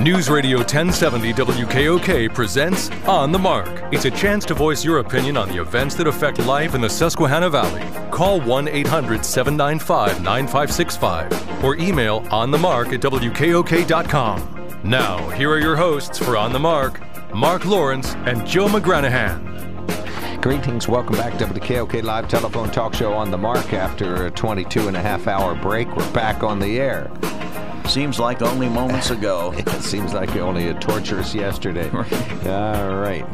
News Radio 1070 WKOK presents On the Mark. It's a chance to voice your opinion on the events that affect life in the Susquehanna Valley. Call 1 800 795 9565 or email onthemark at WKOK.com. Now, here are your hosts for On the Mark Mark Lawrence and Joe McGranahan. Greetings. Welcome back to WKOK Live Telephone Talk Show on the Mark. After a 22 and a half hour break, we're back on the air. Seems like only moments ago. it seems like only a torturous yesterday. All right.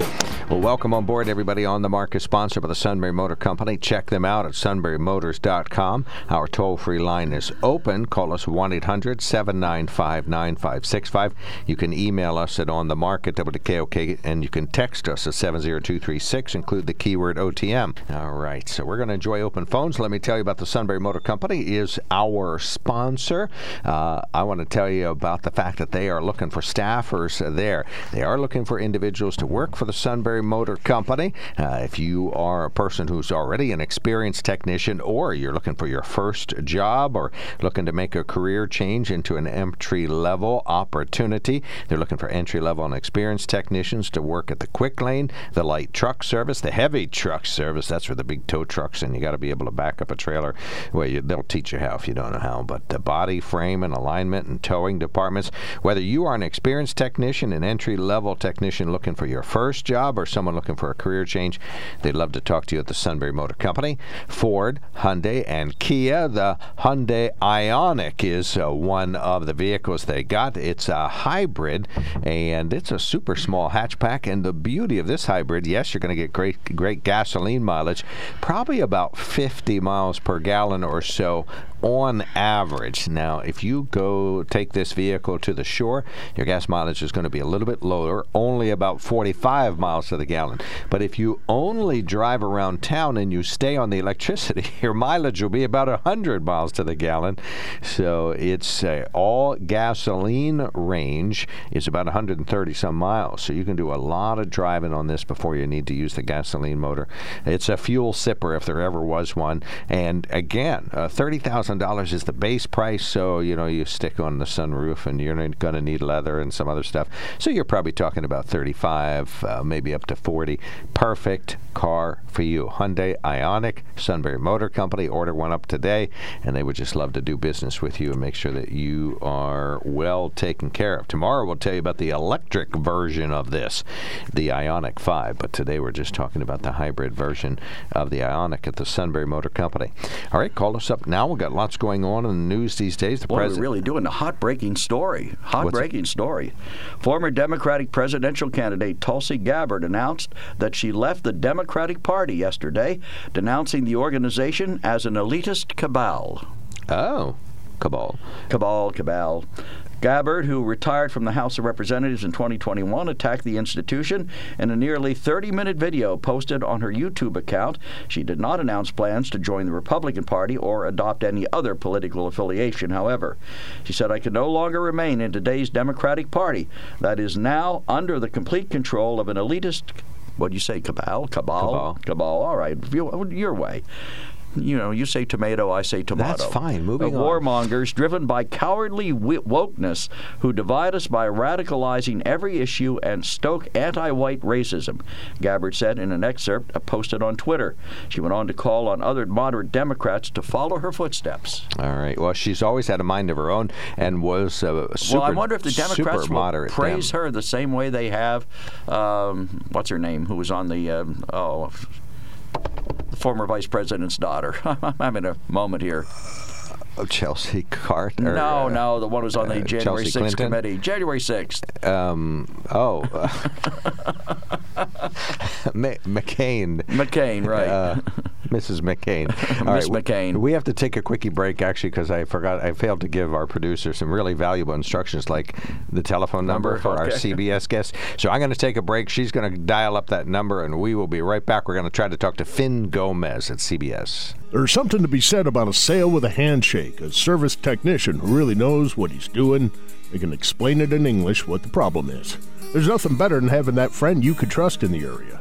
Well, welcome on board, everybody. On the Mark is sponsored by the Sunbury Motor Company. Check them out at sunburymotors.com. Our toll free line is open. Call us 1 800 795 9565. You can email us at on the at WKOK, and you can text us at 70236. Include the keyword OTM. All right. So we're going to enjoy open phones. Let me tell you about the Sunbury Motor Company is our sponsor. Uh, I want to tell you about the fact that they are looking for staffers there. They are looking for individuals to work for the Sunbury Motor Company. Uh, if you are a person who's already an experienced technician, or you're looking for your first job, or looking to make a career change into an entry level opportunity, they're looking for entry level and experienced technicians to work at the quick lane, the light truck service, the heavy truck service. That's for the big tow trucks, and you got to be able to back up a trailer. Well, you, they'll teach you how if you don't know how. But the body frame and alignment and towing departments. Whether you are an experienced technician, an entry level technician looking for your first job, or someone looking for a career change, they'd love to talk to you at the Sunbury Motor Company. Ford, Hyundai, and Kia. The Hyundai Ioniq is uh, one of the vehicles they got. It's a hybrid, and it's a super small hatchback. And the beauty of this hybrid, yes, you're going to get great, great gasoline mileage, probably about 50 miles per gallon or so on average. Now, if you go take this vehicle to the shore, your gas mileage is going to be a little bit lower, only about 45 miles to the gallon. But if you only drive around town and you stay on the electricity, your mileage will be about 100 miles to the gallon. So it's uh, all gasoline range is about 130 some miles. So you can do a lot of driving on this before you need to use the gasoline motor. It's a fuel sipper if there ever was one. And again, uh, 30,000 dollars is the base price. So you know you stick on the sunroof, and you're going to need leather and some other stuff. So you're probably talking about 35, uh, maybe up to 40. Perfect car for you. Hyundai Ioniq, Sunbury Motor Company. Order one up today, and they would just love to do business with you and make sure that you are well taken care of. Tomorrow we'll tell you about the electric version of this, the Ioniq 5. But today we're just talking about the hybrid version of the Ioniq at the Sunbury Motor Company. All right, call us up now. We've got lots going on in the news these days. The Boy, president we're really doing a hot breaking story. Hot breaking story. Former Democratic presidential candidate Tulsi Gabbard announced that she left the Democratic Party yesterday, denouncing the organization as an elitist cabal. Oh, cabal. Cabal, cabal. Gabbard, who retired from the House of Representatives in 2021, attacked the institution in a nearly 30 minute video posted on her YouTube account. She did not announce plans to join the Republican Party or adopt any other political affiliation, however. She said, I can no longer remain in today's Democratic Party that is now under the complete control of an elitist. What do you say, cabal? Cabal? Cabal. Cabal. All right. Your, your way you know, you say tomato, I say tomato. That's fine. Moving uh, on. Warmongers driven by cowardly wokeness who divide us by radicalizing every issue and stoke anti-white racism, Gabbard said in an excerpt posted on Twitter. She went on to call on other moderate Democrats to follow her footsteps. All right. Well, she's always had a mind of her own and was uh, super, well, I wonder if the Democrats will praise Dem. her the same way they have, um, what's her name, who was on the, um, oh, the former vice president's daughter. I'm having a moment here. Oh, Chelsea Carter. No, uh, no, the one who's on the uh, January Chelsea 6th Clinton? committee. January 6th. Um, oh, Ma- McCain. McCain, right. Mrs. McCain. Miss McCain. We, we have to take a quickie break, actually, because I forgot, I failed to give our producer some really valuable instructions, like the telephone number, Number, for our. CBS guest. So I'm going to take a break. She's going to dial up that number, and we will be right back. We're going to try to talk to Fin Gomez at CBS. There's something to be said about a sale with a handshake, a service technician who really knows what he's doing. They can explain it in English what the problem is. There's nothing better than having that friend you could trust in the area.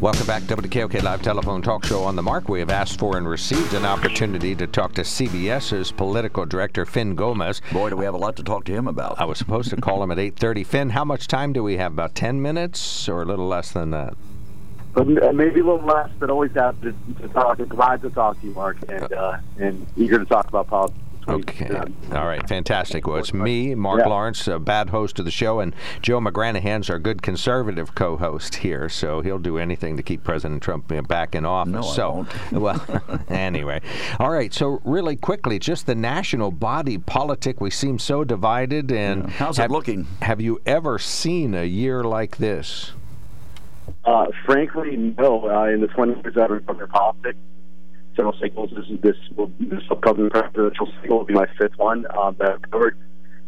Welcome back to WKOK Live Telephone Talk Show on the Mark. We have asked for and received an opportunity to talk to CBS's political director, Fin Gomez. Boy, do we have a lot to talk to him about. I was supposed to call him at 8.30. Fin, how much time do we have? About 10 minutes or a little less than that? Maybe a little less, but always happy to, to talk. and glad to talk to you, Mark, and uh, and eager to talk about politics. Okay. Um, All right. Fantastic. Well, it's me, Mark Yeah. Lawrence, a bad host of the show, and Joe McGranahan's our good conservative co-host here. So he'll do anything to keep President Trump uh, back in office. No, I so, won't. well, anyway. All right. So really quickly, just the national body politic. We seem so divided. And Yeah. How's it have- looking? Have you ever seen a year like this? Uh, frankly, no. Uh, in the 20 years I've been covering politics, several cycles, this is this will this upcoming presidential cycle will be my fifth one um, that I've covered.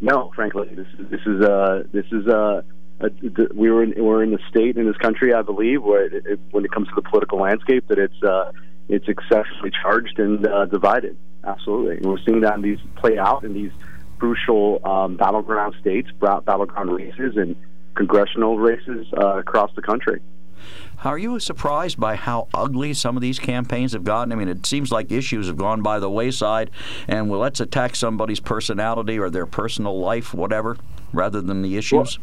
No, frankly, this is this is uh this is uh. Uh, th- we were in, we're in the state in this country, I believe, where it, it, when it comes to the political landscape, that it's uh, it's excessively charged and uh, divided. Absolutely, and we're seeing that in these play out in these crucial um, battleground states, battleground races, and congressional races uh, across the country. Are you surprised by how ugly some of these campaigns have gotten? I mean, it seems like issues have gone by the wayside, and well, let's attack somebody's personality or their personal life, whatever, rather than the issues.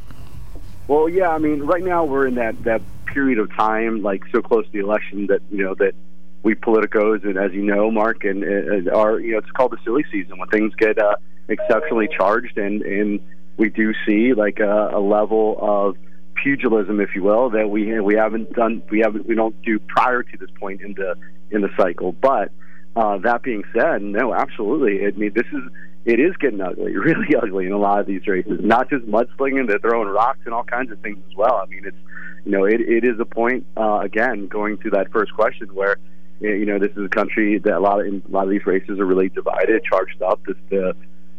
Well, yeah, I mean, right now we're in that that period of time, like so close to the election that you know that we politicos, and as you know, Mark, and, and are you know it's called the silly season when things get uh, exceptionally charged, and and we do see like a, a level of pugilism, if you will, that we we haven't done, we haven't, we don't do prior to this point in the in the cycle. But uh, that being said, no, absolutely. I mean, this is it is getting ugly, really ugly in a lot of these races. Not just mudslinging, they're throwing rocks and all kinds of things as well. I mean, it's you know, it, it is a point uh, again going to that first question where you know this is a country that a lot of a lot of these races are really divided, charged up. This the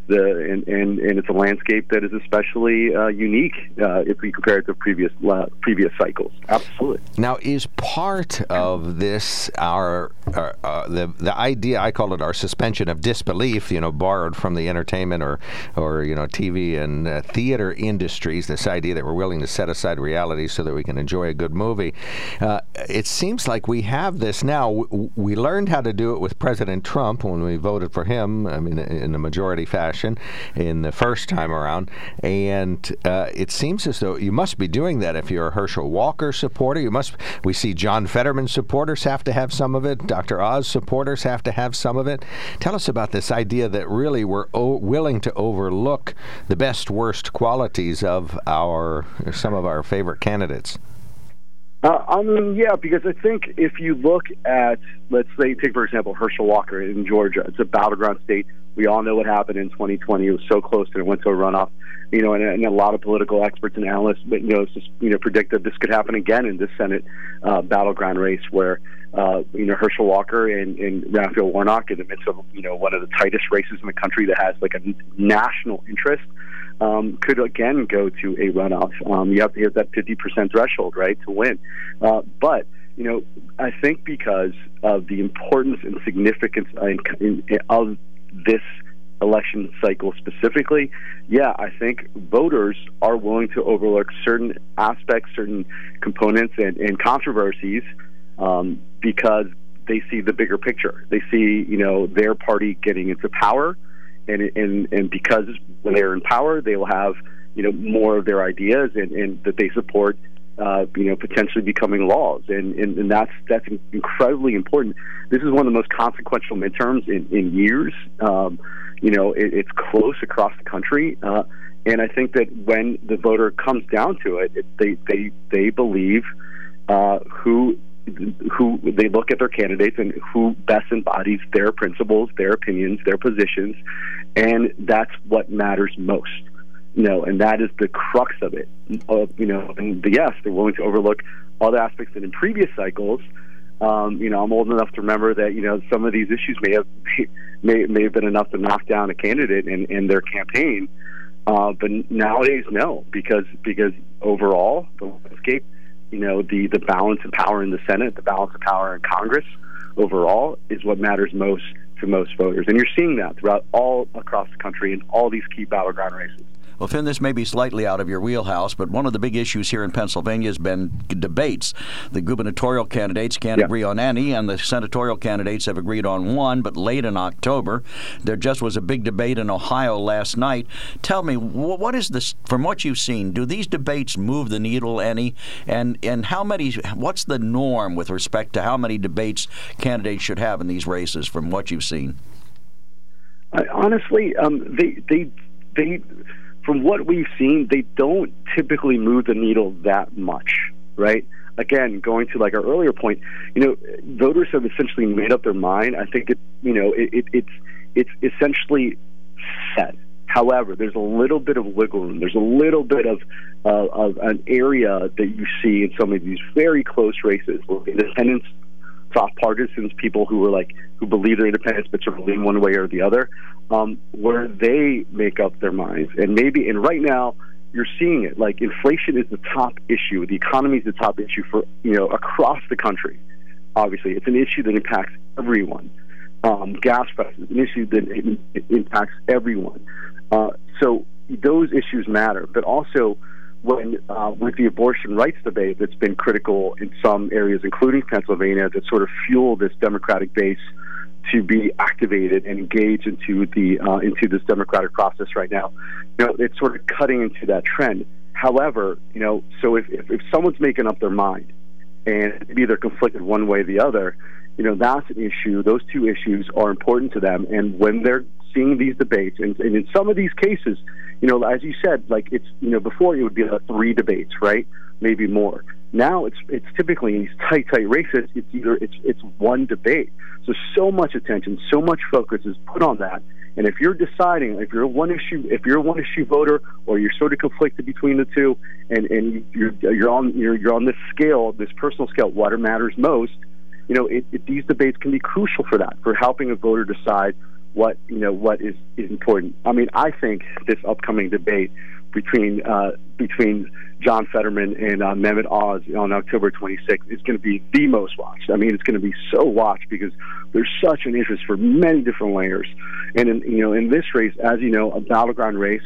the and, and and it's a landscape that is especially uh, unique uh, if we compare it to previous uh, previous cycles. Absolutely. Now, is part of this our uh, uh, the the idea? I call it our suspension of disbelief. You know, borrowed from the entertainment or or you know TV and uh, theater industries. This idea that we're willing to set aside reality so that we can enjoy a good movie. Uh, it seems like we have this now. W- We learned how to do it with President Trump when we voted for him. I mean, in a majority fashion in the first time around, and uh, it seems as though you must be doing that if you're a Herschel Walker supporter. You must. We see John Fetterman supporters have to have some of it. Dr. Oz supporters have to have some of it. Tell us about this idea that really we're o- willing to overlook the best worst qualities of our some of our favorite candidates. Uh, I mean, yeah, because I think if you look at, let's say, take for example Herschel Walker in Georgia, it's a battleground state. We all know what happened in 2020. It was so close and it went to a runoff. You know, and, and a lot of political experts and analysts, you know, just, you know, predict that this could happen again in this Senate uh, battleground race, where uh, you know Herschel Walker and, and Raphael Warnock, in the midst of you know one of the tightest races in the country that has like a national interest, um, could again go to a runoff. Um, you have to hit that 50% threshold, right, to win. Uh, but you know, I think because of the importance and significance of this election cycle specifically, yeah, I think voters are willing to overlook certain aspects, certain components, and, and controversies um, because they see the bigger picture. They see, you know, their party getting into power, and and and because when they're in power, they will have, you know, more of their ideas and, and that they support. Uh, you know, potentially becoming laws, and, and and that's that's incredibly important. This is one of the most consequential midterms in in years. Um, you know, it, it's close across the country, uh, and I think that when the voter comes down to it, it they they they believe uh, who who they look at their candidates and who best embodies their principles, their opinions, their positions, and that's what matters most. You know, and that is the crux of it. Uh, you know, and yes, they're willing to overlook other aspects that in previous cycles. Um, you know, I'm old enough to remember that you know some of these issues may have may may have been enough to knock down a candidate in, in their campaign. Uh, but nowadays, no, because because overall the landscape you know the the balance of power in the Senate, the balance of power in Congress overall is what matters most to most voters, and you're seeing that throughout all across the country in all these key battleground races. Well, Fin, this may be slightly out of your wheelhouse, but one of the big issues here in Pennsylvania has been debates. The gubernatorial candidates can't yeah. agree on any, and the senatorial candidates have agreed on one, but late in October. There just was a big debate in Ohio last night. Tell me, what is this, from what you've seen, do these debates move the needle any? And, and how many, what's the norm with respect to how many debates candidates should have in these races from what you've seen? Uh, honestly, um, they, they, they, from what we've seen, they don't typically move the needle that much, right? Again, going to like our earlier point, you know, voters have essentially made up their mind. I think it, you know, it, it, it's it's essentially set. However, there's a little bit of wiggle room. There's a little bit of uh, of an area that you see in some of these very close races where independents soft partisans, people who are like who believe they're independents but sort of lean one way or the other, um, where they make up their minds. And maybe, and right now, you're seeing it. Like inflation is the top issue. The economy is the top issue for you know across the country. Obviously, it's an issue that impacts everyone. Um, gas prices, an issue that impacts everyone. Uh, so those issues matter, but also when uh, with the abortion rights debate that's been critical in some areas, including Pennsylvania, that sort of fuel this Democratic base to be activated and engaged into the uh, into this democratic process right now. You know, it's sort of cutting into that trend. However, you know, so if, if, if someone's making up their mind and maybe they're conflicted one way or the other, you know, that's an issue. Those two issues are important to them. And when they're seeing these debates, and, and in some of these cases, you know, as you said, like it's, you know, before it would be like three debates, right? Maybe more. Now it's it's typically in these tight, tight races. It's either it's it's one debate. So so much attention, so much focus is put on that. And if you're deciding, if you're a one issue, if you're a one issue voter, or you're sort of conflicted between the two, and and you're you're on you're you're on this scale, this personal scale, what matters most, you know, it, it, these debates can be crucial for that, for helping a voter decide what you know what is, is important. I mean, I think this upcoming debate between uh, between John Fetterman and uh, Mehmet Oz on October 26th is going to be the most watched. I mean, it's going to be so watched because there's such an interest for many different layers. And in, you know, in this race, as you know, a battleground race,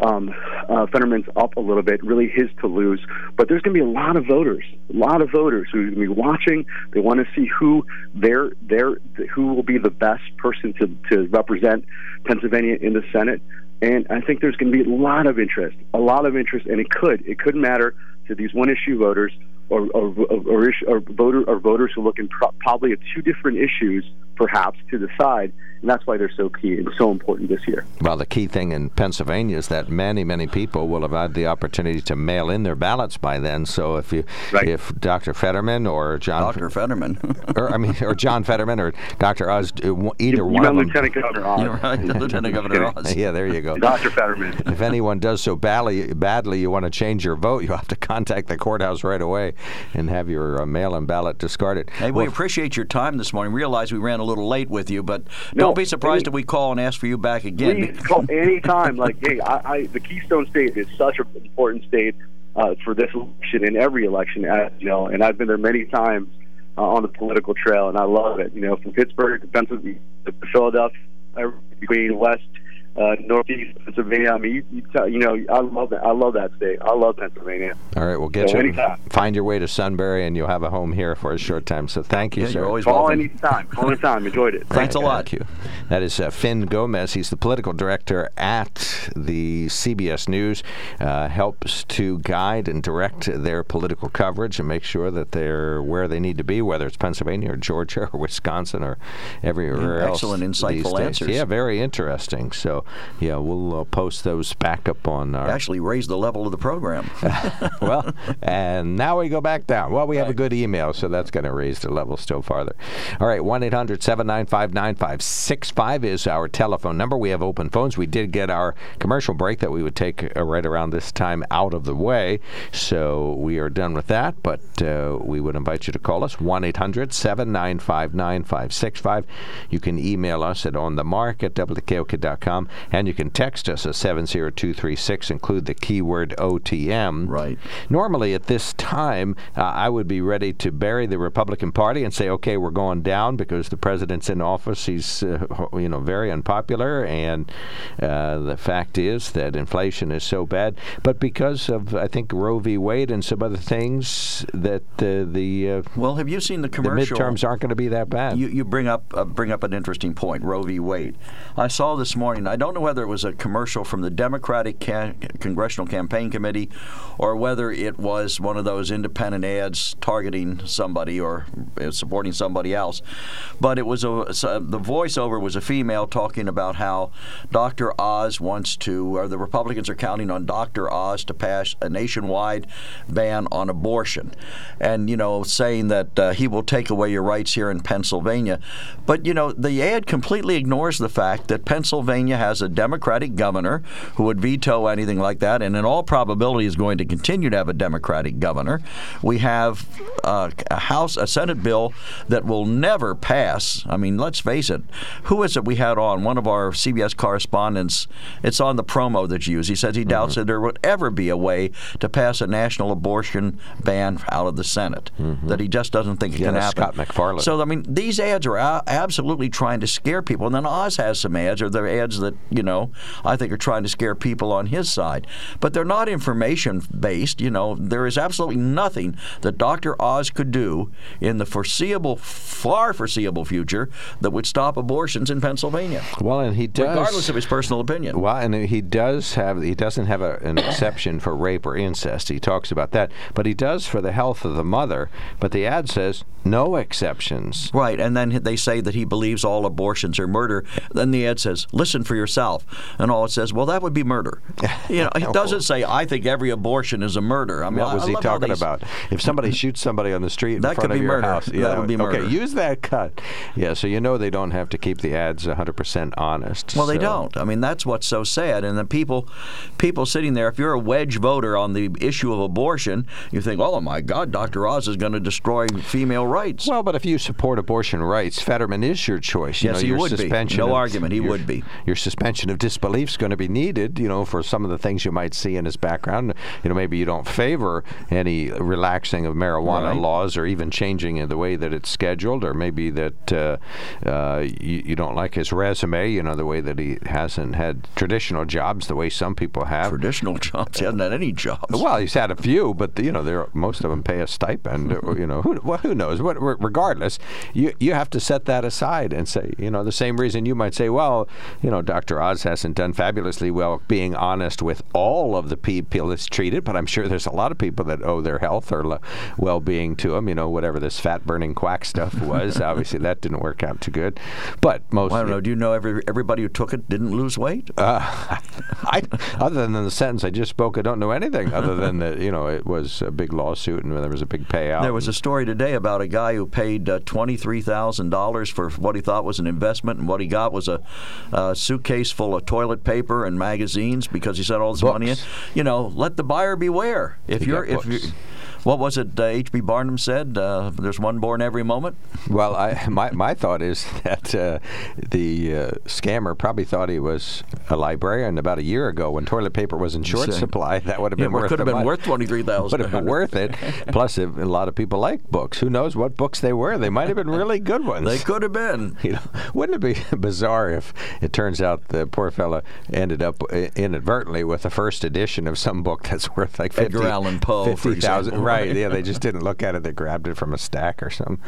um, uh, Fetterman's up a little bit, really his to lose. But there's going to be a lot of voters, a lot of voters who are going to be watching. They want to see who their their who will be the best person to to represent Pennsylvania in the Senate. And I think there's going to be a lot of interest, a lot of interest, and it could it could matter to these one issue voters or or, or, issue, or voter or voters who look in pro- probably at two different issues perhaps to decide and that's why they're so key and so important this year. Well, the key thing in Pennsylvania is that many, many people will have had the opportunity to mail in their ballots by then. So if you, right. if Dr. Fetterman or John, Dr. Fetterman, or I mean, or John Fetterman or Dr. Oz, uh, either you, one you of them. Lieutenant Governor Oz. You're right, Lieutenant Governor Oz. yeah, there you go. Dr. Fetterman. If anyone does so badly, badly, you want to change your vote, you have to contact the courthouse right away and have your uh, mail-in ballot discarded. Hey, well, we appreciate your time this morning. Realize we ran a little late with you, but no, don't be surprised if we call and ask for you back again. Please call anytime. like, hey, I, I, the Keystone State is such an important state uh, for this election and every election, as you know. And I've been there many times uh, on the political trail, and I love it. You know, from Pittsburgh to Pennsylvania to Philadelphia, between West uh, northeast Pennsylvania. I mean, you, you, tell, you know, I love that. I love that state. I love Pennsylvania. All right, we'll get So you. anytime. Find your way to Sunbury, and you'll have a home here for a short time. So thank you, Yeah, sir. you're always Call welcome. anytime. Call anytime. Enjoyed it. Thanks a lot. Thank you. That is uh, Fin Gomez. He's the political director at the CBS News. Uh, helps to guide and direct their political coverage and make sure that they're where they need to be, whether it's Pennsylvania or Georgia or Wisconsin or everywhere Yeah, else. excellent, insightful answers. Yeah, very interesting. So, yeah, we'll uh, post those back up on our. Actually, raise the level of the program. well, and now we go back down. Well, we have a good email, so that's going to raise the level still farther. All right, 1 800 795 9565 is our telephone number. We have open phones. We did get our commercial break that we would take uh, right around this time out of the way, so we are done with that. But uh, we would invite you to call us 1 800 795 9565. You can email us at onthemark at wkok.com, and you can text us at 70236, include the keyword OTM. Right. Normally, at this time, uh, I would be ready to bury the Republican Party and say, "Okay, we're going down because the president's in office. He's, uh, you know, very unpopular, and uh, the fact is that inflation is so bad." But because of, I think, Roe v. Wade and some other things, that uh, the uh, well, have you seen the commercial? the midterms aren't going to be that bad. You, you bring up uh, bring up an interesting point, Roe v. Wade. I saw this morning. I don't know whether it was a commercial from the Democratic Congressional Campaign Committee, or whether it was one of those independent ads targeting somebody or uh, supporting somebody else. But it was a the voiceover was a female talking about how Dr. Oz wants to, or the Republicans are counting on Dr. Oz to pass a nationwide ban on abortion, and you know saying that uh, he will take away your rights here in Pennsylvania. But you know the ad completely ignores the fact that Pennsylvania has a Democratic governor who would veto anything like that, and in all probability is going to continue to have a Democratic governor. We have uh, a House, a Senate bill that will never pass. I mean, let's face it. Who is it we had on? One of our CBS correspondents. It's on the promo that's used. He says he doubts that there would ever be a way to pass a national abortion ban out of the Senate. That he just doesn't think it Yeah, can happen. Scott MacFarlane. So I mean, these ads are absolutely trying to scare people. And then Oz has some ads, or they're ads that you know I think are trying to scare people on his side, but they're not information based. You know, there is absolutely nothing that Dr. Oz could do in the foreseeable, far foreseeable future that would stop abortions in Pennsylvania, well, and he does. regardless of his personal opinion. Well, and he does have he doesn't have a, an exception for rape or incest. He talks about that, but he does for the health of the mother. But the ad says no exceptions. Right, and then they say that he believes all abortions are murder. Then the ad says, "Listen for yourself," and all it says, "Well, that would be murder." You know, it oh. doesn't say, "I think every abortion is a murder." I mean, What was I he talking about? If somebody shoots somebody on the street in That front could of be your murder. house, That would be okay, use that cut. Yeah, so you know they don't have to keep the ads 100% honest. Well, they don't. I mean, that's what's so sad. And the people, people sitting there. If you're a wedge voter on the issue of abortion, you think, "Oh my God, Dr. Oz is going to destroy female rights." Well, but if you support abortion rights, Fetterman is your choice. You Yes, know, he would be. No of- argument, he your- would be. Your suspension of disbelief is going to be needed. You know, for some of the things you might see in his background. You know, maybe you don't favor any relaxing of marijuana Right. laws or even changing in the way that it's scheduled, or maybe that uh, uh, you, you don't like his resume. You know, the way that he hasn't had traditional jobs the way some people have. Traditional jobs. He hasn't had any jobs. Well, he's had a few, but you know, they're, most of them pay a stipend. or, you know, who, well, who knows? What, regardless, you you have to set that aside and say, you know, the same reason you might say, well, you know, Dr. Oz hasn't done fabulously well being honest with all of the people that's treated, but I'm sure there's a lot of people that owe their health or le- well-being to him. You know, whatever this fat-burning quack stuff was. Obviously, that didn't work out too good. But most, Well, I don't know. Do you know every, everybody who took it didn't lose weight? uh, I, other than the sentence I just spoke, I don't know anything other than that you know it was a big lawsuit and there was a big payout. There was a story today about a guy who paid uh, twenty-three thousand dollars for what he thought was an investment, and what he got was a, a suitcase full of toilet paper and magazines because he said all this money in. You know, let the buyer beware. If you're if you books. What was it uh, H.B. Barnum said? Uh, there's one born every moment? Well, I, my, my thought is that uh, the uh, scammer probably thought he was a librarian about a year ago when toilet paper was in short supply. That would have been yeah, worth could have been money. worth twenty three thousand. Would have been worth it. Plus, a lot of people like books. Who knows what books they were? They might have been really good ones. They could have been. You know, wouldn't it be bizarre if it turns out the poor fellow ended up inadvertently with the first edition of some book that's worth like 50, Edgar Allan Poe, 50,000. Right, yeah, they just didn't look at it. They grabbed it from a stack or something.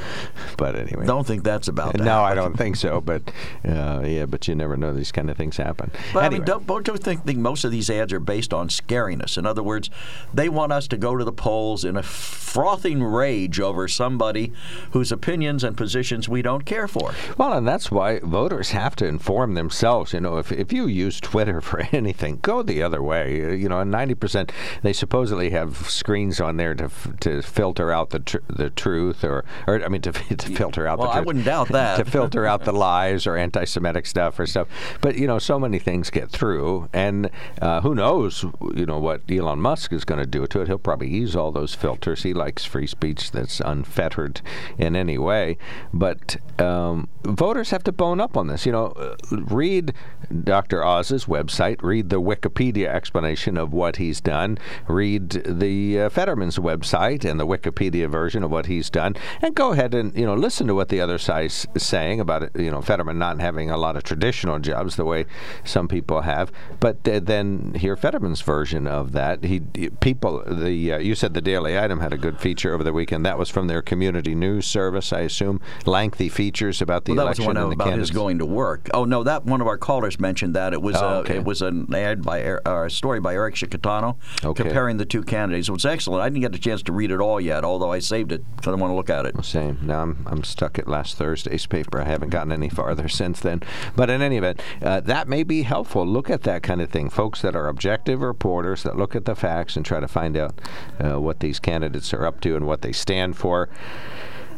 But anyway. Don't think that's about that. No, I don't think so. But uh, yeah, but you never know. These kind of things happen. But anyway. I mean, don't, don't you think, think most of these ads are based on scariness? In other words, they want us to go to the polls in a frothing rage over somebody whose opinions and positions we don't care for. Well, and that's why voters have to inform themselves. You know, if, if you use Twitter for anything, go the other way. You know, and 90%, they supposedly have screens on there to, to filter out the tr- the truth, or, or I mean, to, to filter out well, the truth. I wouldn't doubt that. to filter out the lies or anti Semitic stuff or stuff. But, you know, so many things get through, and uh, who knows, you know, what Elon Musk is going to do to it. He'll probably use all those filters. He likes free speech that's unfettered in any way. But um, voters have to bone up on this. You know, uh, read Dr. Oz's website, read the Wikipedia explanation of what he's done, read the uh, Fetterman's website and the Wikipedia version of what he's done, and go ahead and you know listen to what the other side's saying about it. You know, Fetterman not having a lot of traditional jobs the way some people have, but uh, then hear Fetterman's version of that. He people the uh, you said the Daily Item had a good feature over the weekend. That was from their community news service, I assume. Lengthy features about the well, that election was one and the about candidates. his going to work. Oh no, that one of our callers mentioned that it was Oh, uh, okay. it was an ad by uh, a story by Eric Scicchitano Okay. comparing the two candidates. It was excellent. I didn't get a chance to read it all yet, although I saved it because I want to look at it. Same. Now I'm, I'm stuck at last Thursday's paper. I haven't gotten any farther since then. But in any event, uh, that may be helpful. Look at that kind of thing. Folks that are objective reporters that look at the facts and try to find out uh, what these candidates are up to and what they stand for.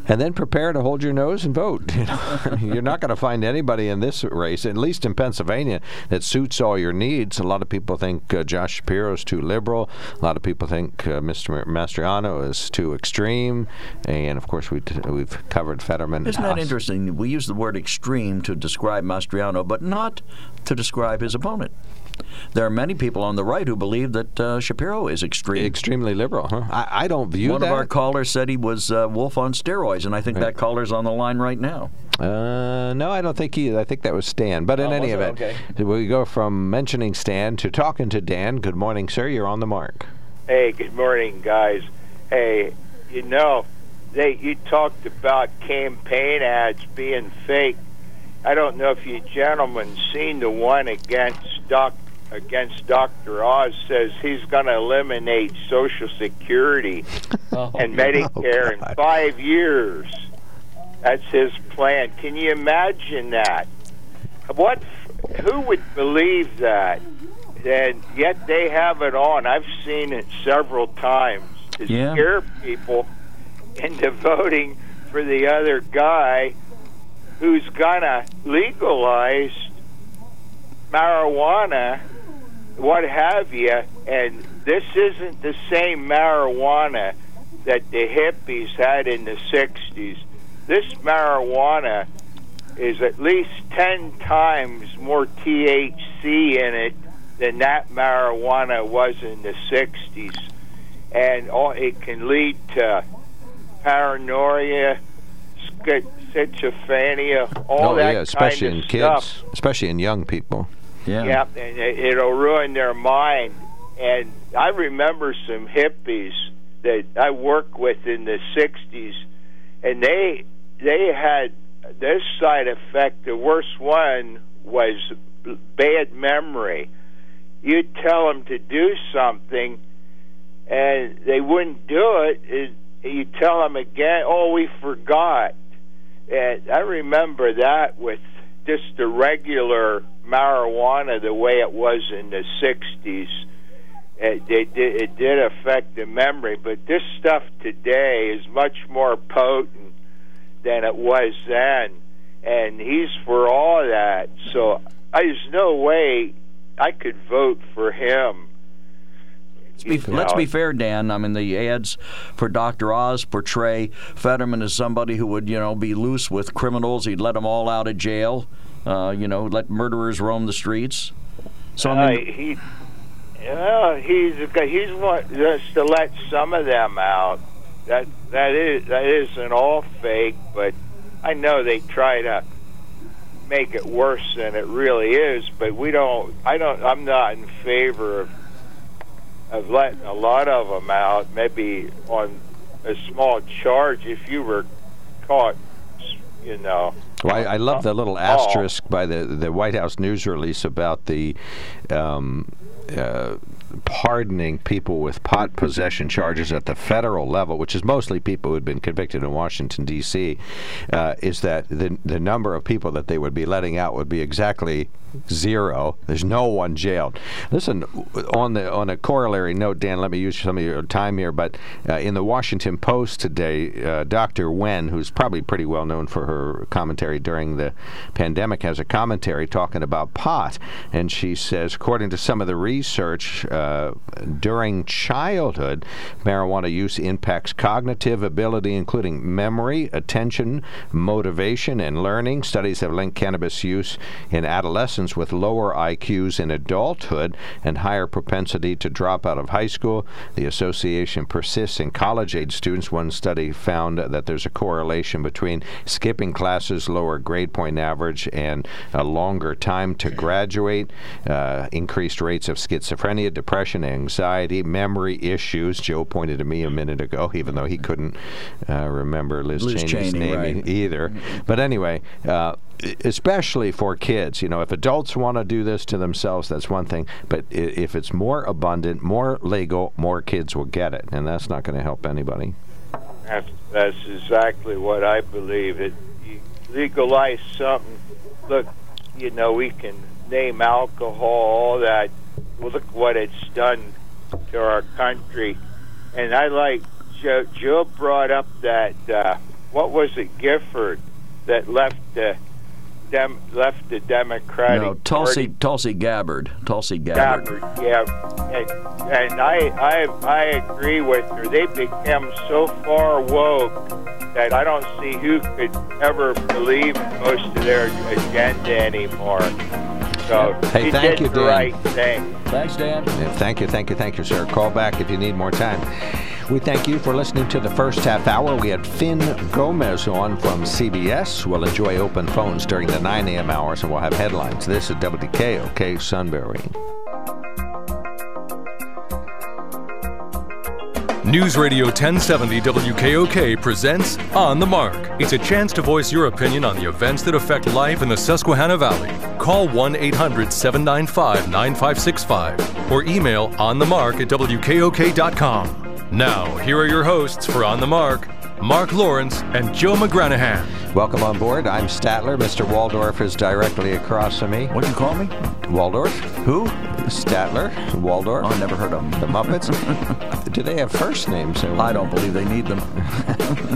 And then prepare to hold your nose and vote. You know, you're not going to find anybody in this race, at least in Pennsylvania, that suits all your needs. A lot of people think uh, Josh Shapiro is too liberal. A lot of people think uh, Mr. Mastriano is too extreme. And of course, we t- we've covered Fetterman. Isn't that interesting? We use the word extreme to describe Mastriano, but not to describe his opponent. There are many people on the right who believe that uh, Shapiro is extreme. Extremely liberal, huh? I, I don't view One that. of our callers said he was uh, Wolf on steroids, and I think that caller's on the line right now. Uh, no, I don't think he. Is. I think that was Stan. But in Oh, any event, Okay. we go from mentioning Stan to talking to Dan. Good morning, sir. You're on the mark. Hey, good morning, guys. Hey, you know, they you talked about campaign ads being fake. I don't know if you gentlemen seen the one against Doc against Dr. Oz says he's going to eliminate Social Security oh, and Medicare in five years. That's his plan. Can you imagine that? What? Who would believe that? And yet they have it on. I've seen it several times to Yeah. scare people into voting for the other guy who's gonna legalize marijuana, what have you. And this isn't the same marijuana that the hippies had in the 60s. This marijuana is at least 10 times more THC in it than that marijuana was in the 60s. And all, it can lead to paranoia, schizophrenia, all oh that yeah, especially kind in of kids, especially in young people. Yeah, Yeah, and it, it'll ruin their mind. And I remember some hippies that I worked with in the '60s, and they they had this side effect. The worst one was bad memory. You'd tell them to do something, and they wouldn't do it. it you tell them again, "Oh, we forgot." And I remember that with just the regular marijuana, the way it was in the '60s. It, it, did- it did affect the memory, but this stuff today is much more potent than it was then, and he's for all that. So there's no way I could vote for him Let's be, let's be fair, Dan. I mean, the ads for Dr. Oz portray Fetterman as somebody who would, you know, be loose with criminals. He'd let them all out of jail. Uh, you know, let murderers roam the streets. So I mean, uh, he, well, he's he's what just to let some of them out. That that is that isn't all fake, but I know they try to make it worse than it really is. But we don't. I don't. I'm not in favor of of letting a lot of them out. Maybe on a small charge if you were caught. You know. Well, I, I love the little asterisk by the the White House news release about the um, uh, pardoning people with pot possession charges at the federal level, which is mostly people who had been convicted in Washington D.C., uh, is that the the number of people that they would be letting out would be exactly zero. There's no one jailed. Listen, on the on a corollary note, Dan, let me use some of your time here. But uh, in the Washington Post today, uh, Dr. Wen, who's probably pretty well known for her commentary during the pandemic, has a commentary talking about pot, and she says, according to some of the research uh, during childhood, marijuana use impacts cognitive ability, including memory, attention, motivation, and learning. Studies have linked cannabis use in adolescence with lower IQs in adulthood and higher propensity to drop out of high school. The association persists in college age students. One study found that there's a correlation between skipping classes, lower grade point average, and a longer time to graduate, uh, increased rates of schizophrenia, depression, anxiety, memory issues. Joe pointed to me a minute ago, even though he couldn't uh, remember Liz, Liz Cheney's Cheney, name right. either. But anyway, uh, especially for kids. You know, if adults want to do this to themselves, that's one thing. But if it's more abundant, more legal, more kids will get it, and that's not going to help anybody. That's that's exactly what I believe. It legalize something. Look, you know, we can name alcohol, all that. Well, look what it's done to our country. And I like Joe. Joe brought up that uh, what was it, Gifford, that left dem- left the Democratic no, Tulsi Party. Tulsi Gabbard. Tulsi Gabbard. Gabbard, yeah, and, and I, I, I agree with her. They become so far woke that I don't see who could ever believe most of their agenda anymore. So Hey, thank you, Dan. right thing. Thanks, Dan. Thank you, thank you, thank you, sir. Call back if you need more time. We thank you for listening to the first half hour. We had Fin Gomez on from CBS. We'll enjoy open phones during the 9 a.m. hours, and we'll have headlines. This is WKOK Sunbury. News Radio 1070 WKOK presents On the Mark. It's a chance to voice your opinion on the events that affect life in the Susquehanna Valley. Call 1 800 795 9565 or email onthemark at WKOK.com. Now, here are your hosts for On the Mark Mark Lawrence and Joe McGranahan. Welcome on board. I'm Statler. Mr. Waldorf is directly across from me. What'd you call me? Waldorf? Who? Statler? Waldorf? I never heard of them. The Muppets? Do they have first names? I don't believe they need them.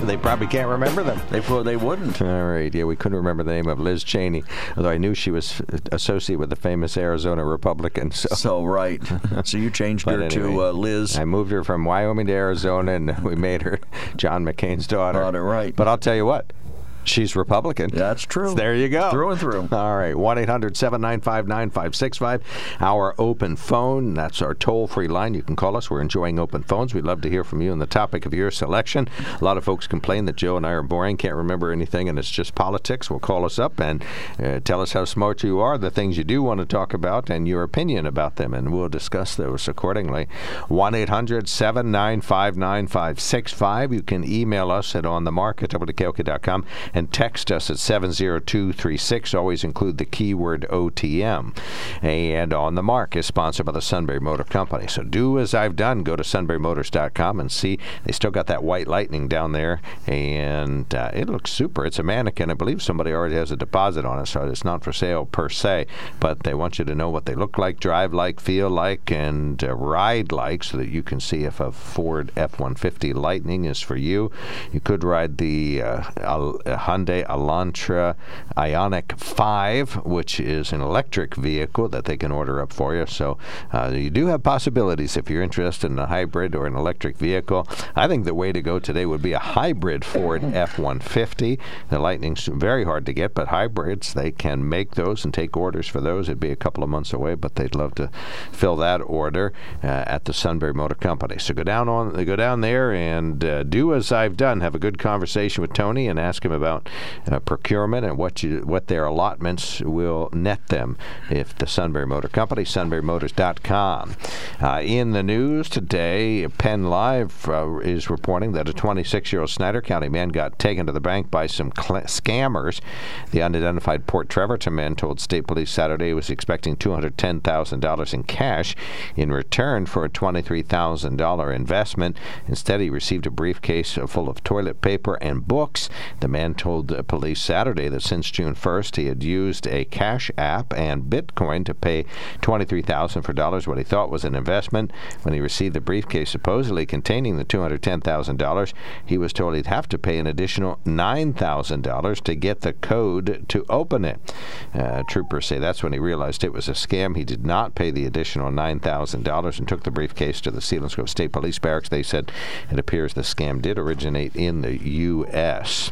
they probably can't remember them. They well, they wouldn't. All right. Yeah, we couldn't remember the name of Liz Cheney, although I knew she was associated with the famous Arizona Republican. So, So right. So you changed her anyway, to uh, Liz. I moved her from Wyoming to Arizona, and we made her John McCain's daughter. Daughter, right. But I'll tell you what, she's Republican. That's true. There you go. Through and through. All right. 1 800 795 9565. Our open phone. That's our toll free line. You can call us. We're enjoying open phones. We'd love to hear from you on the topic of your selection. A lot of folks complain that Joe and I are boring, can't remember anything, and it's just politics. Well, call us up and uh, tell us how smart you are, the things you do want to talk about, and your opinion about them, and we'll discuss those accordingly. 1 800 795 9565. You can email us at onthemark at WKOK.com and text us at 70236. Always include the keyword OTM. And On the Mark is sponsored by the Sunbury Motor Company. So do as I've done. Go to sunburymotors.com and see. They still got that white lightning down there, and uh, it looks super. It's a mannequin. I believe somebody already has a deposit on it, so it's not for sale per se. But they want you to know what they look like, drive like, feel like, and uh, ride like, so that you can see if a Ford F 150 Lightning is for you. You could ride the uh, Hyundai Elantra Ioniq 5, which is an electric vehicle that they can order up for you. So uh, you do have possibilities if you're interested in a hybrid or an electric vehicle. I think the way to go today would be a hybrid Ford F 150. The Lightning's very hard to get, but hybrids, they can make those and take orders for those. It'd be a couple of months away, but they'd love to fill that order uh, at the Sunbury Motor Company. So go down on go down there and uh, do as I've done. Have a good conversation with Tony and ask him about uh, procurement and what you what their allotments will net them if the Sunbury Motor Company, sunburymotors.com. Uh, in the news today, Penn Live uh, is reporting that a 26-year-old Snyder County man got taken to the bank by some cl- scammers. The unidentified Port Trevorton man told state police Saturday he was expecting $210,000 in cash in return for a $23,000 investment. Instead, he received a briefcase full of toilet paper and books. The man told the police Saturday that since June 1st, he had used a cash app and Bitcoin to pay $23,000 for dollars, what he thought was an investment. When he received the briefcase supposedly containing the $210,000, he was told he'd have to pay an additional $9,000 to get the code to open it. Uh, troopers say that's when he realized it was a scam. He did not pay the additional $9,000 and took the briefcase to the Selinsgrove State Police Barracks. They said it appears the scam did originate in the U.S.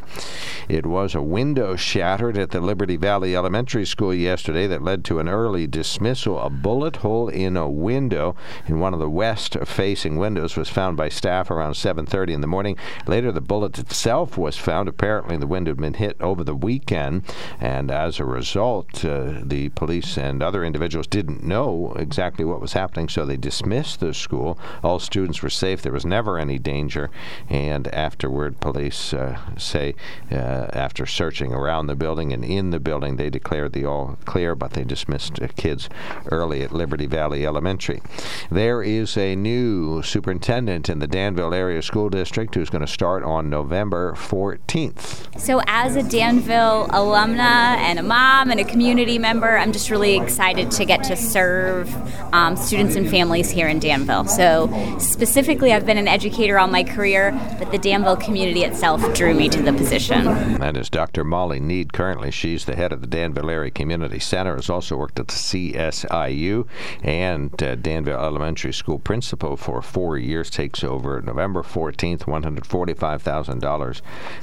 It was a window shattered at the Liberty Valley Elementary School yesterday that led to an early dismissal. A bullet hole in a window in one of the west-facing windows was found by staff around 7:30 in the morning. Later, the bullet itself was found. Apparently, the window had been hit over the weekend, and as a result, uh, the police and other individuals didn't know exactly what was happening, so they dismissed the school. All students were safe. There was never any danger, and afterward, police uh, say uh, after searching around the building and in the building, they declared the all clear, but they dismissed kids early at Liberty Valley Elementary. There is a new superintendent in the Danville Area School District who's going to start on November 14th. So, as a Danville alumna and a mom and a community member, I'm just really excited to get to serve um, students and families here in Danville. So, specifically, I've been an educator all my career, but the Danville community itself drew me to the position. That is Dr. Molly Need. Currently, she's the head of the Danville Area Community Center. Has also worked at the CSIU and uh, Danville Elementary School principal for four years. Takes over November 14th, $145,000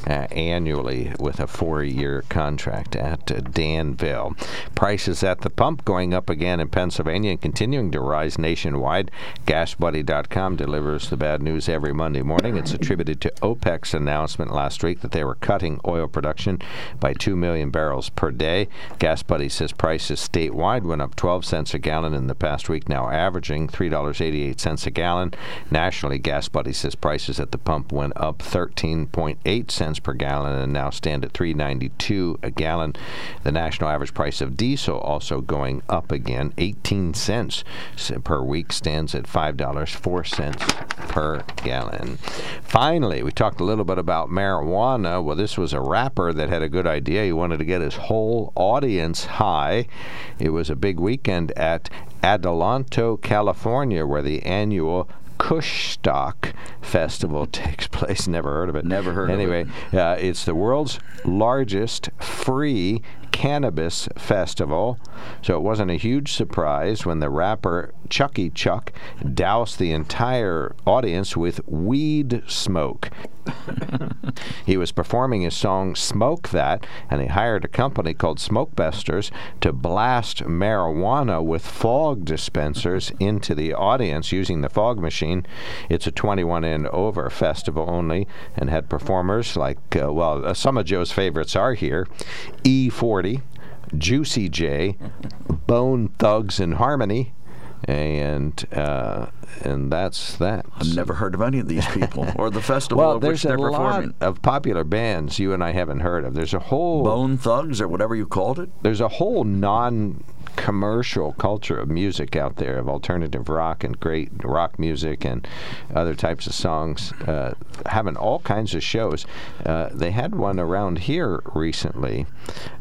uh, annually with a four-year contract at uh, Danville. Prices at the pump going up again in Pennsylvania and continuing to rise nationwide. GasBuddy.com delivers the bad news every Monday morning. It's attributed to OPEC's announcement last week that they were cutting oil production by 2 million barrels per day. Gas Buddy says prices statewide went up 12 cents a gallon in the past week, now averaging $3.88 a gallon. Nationally, Gas Buddy says prices at the pump went up 13.8 cents per gallon and now stand at 3.92 a gallon. The national average price of diesel also going up again, 18 cents per week, stands at $5.04 per gallon. Finally, we talked a little bit about marijuana. Well, this was a rapper that had a good idea. He wanted to get his whole audience high. It was a big weekend at Adelanto, California, where the annual Kushstock Festival takes place. Never heard of it. Never heard anyway, of it. Anyway, uh, it's the world's largest free cannabis festival. So it wasn't a huge surprise when the rapper Chucky Chuck doused the entire audience with weed smoke. he was performing his song Smoke That, and he hired a company called Smokebusters to blast marijuana with fog dispensers into the audience using the fog machine. It's a 21 and over festival only and had performers like, uh, well, uh, some of Joe's favorites are here E40, Juicy J, Bone Thugs-n-Harmony, and uh, and that's that. I've never heard of any of these people or the festival well, of there's which they're a performing. lot of popular bands you and I haven't heard of. There's a whole Bone Thugs or whatever you called it. There's a whole non commercial culture of music out there of alternative rock and great rock music and other types of songs uh, having all kinds of shows uh, they had one around here recently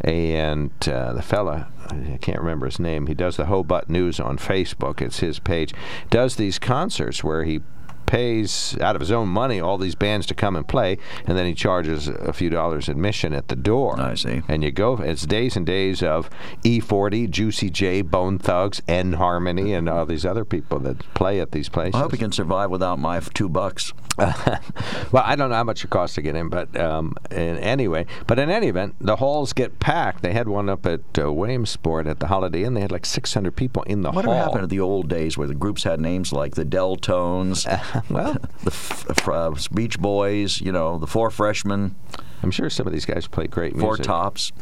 and uh, the fella I can't remember his name. He does the Hobart News on Facebook. It's his page. Does these concerts where he pays out of his own money all these bands to come and play, and then he charges a few dollars admission at the door. I see. And you go. It's days and days of E40, Juicy J, Bone Thugs-n-Harmony, and all these other people that play at these places. I hope he can survive without my two bucks. Well, I don't know how much it costs to get in, but um, in, anyway, but in any event, the halls get packed. They had one up at uh, Williamsport at the Holiday Inn. They had like 600 people in the Whatever hall. What happened to the old days where the groups had names like the Deltones, well, the f- uh, Beach Boys, you know, the Four Freshmen, I'm sure some of these guys play great music. Four Tops.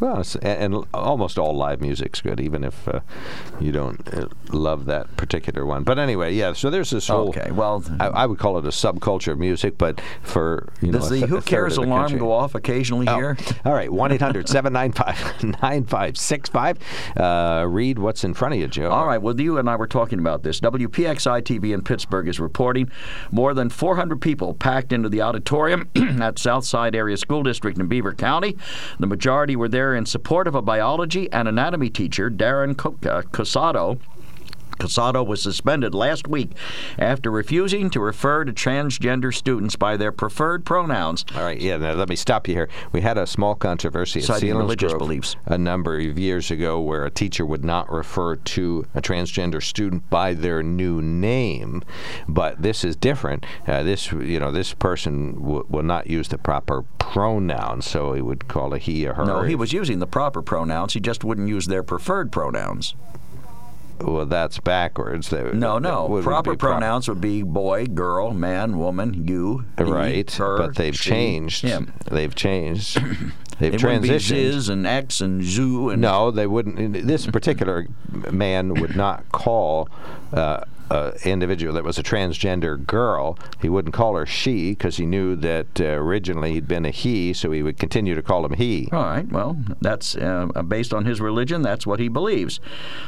Well, and, and almost all live music's good, even if uh, you don't uh, love that particular one. But anyway, yeah. So there's this whole. Okay, well, I, I would call it a subculture of music, but for you Does know, the th- Who Cares the alarm country. go off occasionally Oh, here? All right, 1 800 795 9565. Uh, Read what's in front of you, Joe. All right, well, you and I were talking about this. WPXI TV in Pittsburgh is reporting more than 400 people packed into the auditorium at Southside Area School District in Beaver County. The majority were there in support of a biology and anatomy teacher, Darren Co- Cosado. Casado was suspended last week after refusing to refer to transgender students by their preferred pronouns. All right, yeah. Now let me stop you here. We had a small controversy at religious Selinsgrove beliefs. a number of years ago where a teacher would not refer to a transgender student by their new name, but this is different. Uh, this, you know, this person w- will not use the proper pronoun, so he would call a he or her. No, he was using the proper pronouns. He just wouldn't use their preferred pronouns. Well, that's backwards. That- No, no. Proper be pro- pronouns would be boy, girl, man, woman, you, he, Right, her, but they've she, changed. him. They've changed. They've It be transitioned. Ziz and X and Zoo and No, they wouldn't. This particular man would not call uh, an individual that was a transgender girl. He wouldn't call her she because he knew that uh, originally he'd been a he, so he would continue to call him he. All right. Well, that's uh, based on his religion. That's what he believes.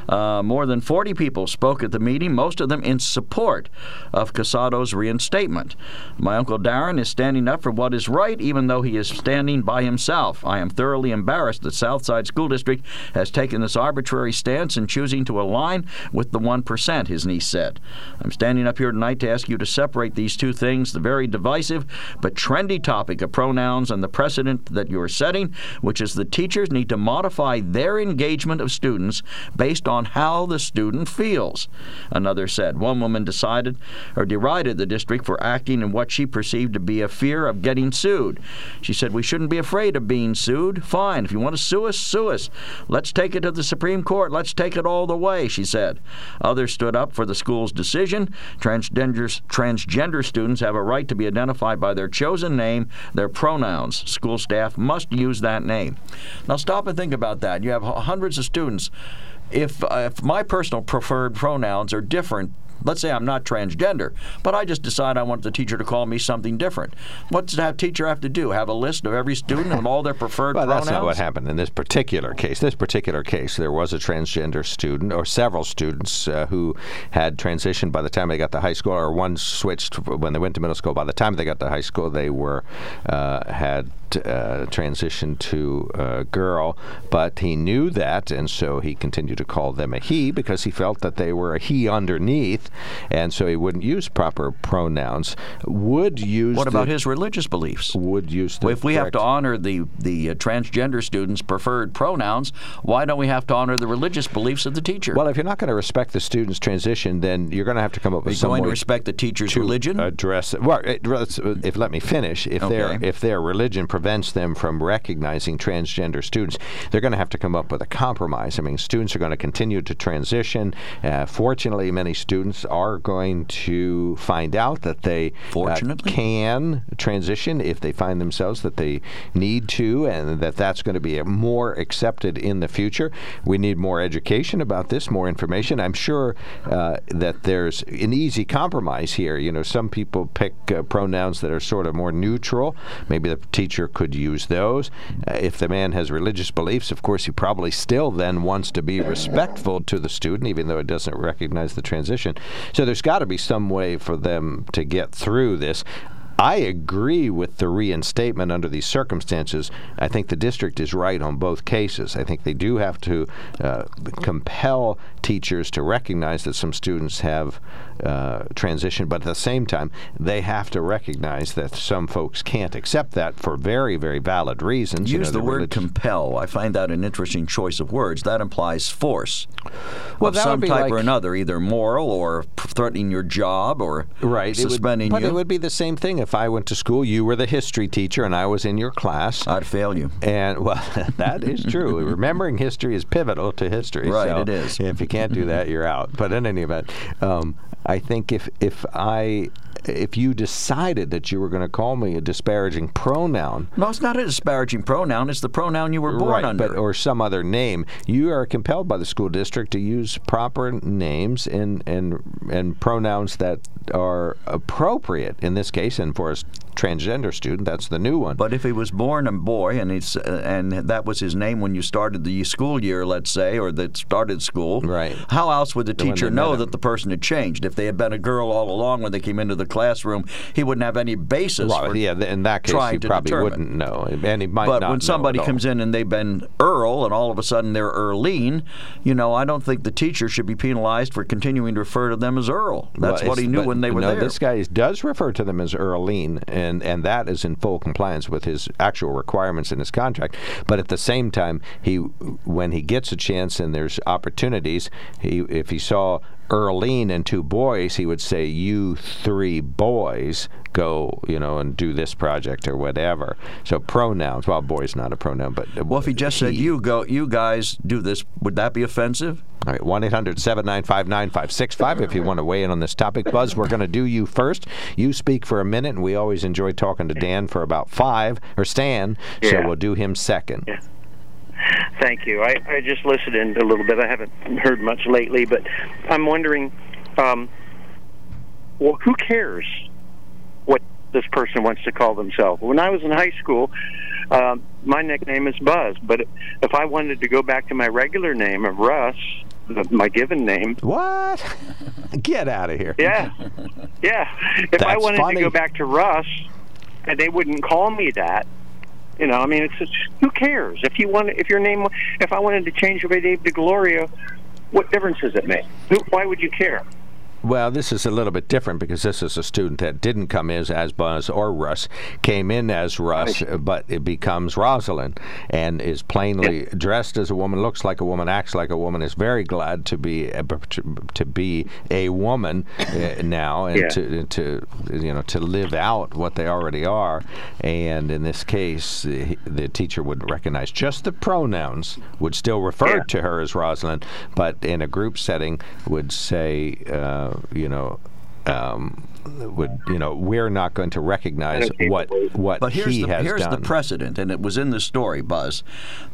Uh, more than 40 people spoke at the meeting, most of them in support of Casado's reinstatement. My uncle Darren is standing up for what is right, even though he is standing by himself. I am thoroughly embarrassed that Southside School District has taken this arbitrary stance in choosing to align with the 1%, his niece said. I'm standing up here tonight to ask you to separate these two things the very divisive but trendy topic of pronouns and the precedent that you are setting, which is that teachers need to modify their engagement of students based on how the student feels. Another said. One woman decided or derided the district for acting in what she perceived to be a fear of getting sued. She said, We shouldn't be afraid of being sued. Fine. If you want to sue us, sue us. Let's take it to the Supreme Court. Let's take it all the way, she said. Others stood up for the school's decision. Transgender, transgender students have a right to be identified by their chosen name, their pronouns. School staff must use that name. Now, stop and think about that. You have hundreds of students. If, uh, if my personal preferred pronouns are different Let's say I'm not transgender, but I just decide I want the teacher to call me something different. What does that teacher have to do? Have a list of every student and all their preferred Well, pronouns? that's not what happened in this particular case. This particular case, there was a transgender student, or several students, uh, who had transitioned by the time they got to high school, or one switched when they went to middle school. By the time they got to high school, they were uh, had uh, transitioned to a girl, but he knew that, and so he continued to call them a he because he felt that they were a he underneath, and so he wouldn't use proper pronouns. Would use What about the- his religious beliefs? Would use the Well, if we have to honor the the uh, transgender students' preferred pronouns, why don't we have to honor the religious beliefs of the teacher? Well, if you're not going to respect the student's transition, then you're going to have to come up Are with you some going to respect the teacher's to religion? address it. Well, it, if let me finish, if their if their religion prevents them from recognizing transgender students, they're going to have to come up with a compromise. I mean, students are going to continue to transition. Uh, fortunately, many students are going to find out that they uh, can transition if they find themselves that they need to, and that that's going to be more accepted in the future. We need more education about this, more information. I'm sure uh, that there's an easy compromise here. You know, some people pick uh, pronouns that are sort of more neutral. Maybe the teacher could use those. Uh, if the man has religious beliefs, of course, he probably still then wants to be respectful to the student, even though it doesn't recognize the transition. So there's got to be some way for them to get through this. I agree with the reinstatement under these circumstances. I think the district is right on both cases. I think they do have to uh, compel teachers to recognize that some students have uh, transition, but at the same time, they have to recognize that some folks can't accept that for very, very valid reasons. Use you the, know, word religious- compel. I find that an interesting choice of words. That implies force Well, of some type like- or another, either moral or threatening your job or Right. it would- but you. it would be the same thing if I went to school, you were the history teacher, and I was in your class. I'd fail you. And well, that is true. Remembering history is pivotal to history. Right, so it is. If you can't do that, you're out. But in any event, um, I think if if I if you decided that you were going to call me a disparaging pronoun, No, it's not a disparaging pronoun. It's the pronoun you were born right, under. but or some other name, you are compelled by the school district to use proper names and and and pronouns that are appropriate in this case, and for a transgender student, that's the new one. But if he was born a boy and he's uh, and that was his name when you started the school year, let's say, or that started school, Right. How else would the they teacher know that the person had changed? If they had been a girl all along when they came into the classroom, he wouldn't have any basis. Well, yeah, in that case, to probably determine. wouldn't know, and he might But when somebody comes in and they've been Earl and all of a sudden they're Earlene, you know, I don't think the teacher should be penalized for continuing to refer to them as Earl. That's Well, what he knew when they were no, there. This guy does refer to them as Earlene, and, and that is in full compliance with his actual requirements in his contract. But at the same time, he when he gets a chance and there's opportunities, he if he saw Earlene and two boys, he would say, "You three boys go, you know, and do this project or whatever." So pronouns. Well, boy's not a pronoun, but well, if he just said you go, you guys do this, would that be offensive? All right, 1 800 795 9565 if you want to weigh in on this topic. Buzz, we're going to do you first. You speak for a minute, and we always enjoy talking to Dan for about five, or Stan, so we'll do him second. Yeah. Thank you. I, I just listened in a little bit. I haven't heard much lately, but I'm wondering, um, well, who cares what this person wants to call themselves? When I was in high school, um, my nickname is Buzz, but if I wanted to go back to my regular name of Russ, my given name, What? Get out of here. yeah, yeah. If I That's wanted funny. to go back to Russ, and they wouldn't call me that, you know, I mean, it's just who cares if you want if your name if I wanted to change my name to Gloria, what difference does it make? Who, why would you care? Well, this is a little bit different because this is a student that didn't come as, as Buzz or Russ, came in as Russ, but it becomes Rosalind and is plainly dressed as a woman, looks like a woman, acts like a woman, is very glad to be a, to be a woman uh, now and Yeah. to to you know to live out what they already are. And in this case, the, the teacher would recognize just the pronouns, would still refer Yeah. to her as Rosalind, but in a group setting would say, uh, you know, um, would you know, we're not going to recognize what but- what But here's he the has here's done. the precedent, and it was in the story, Buzz.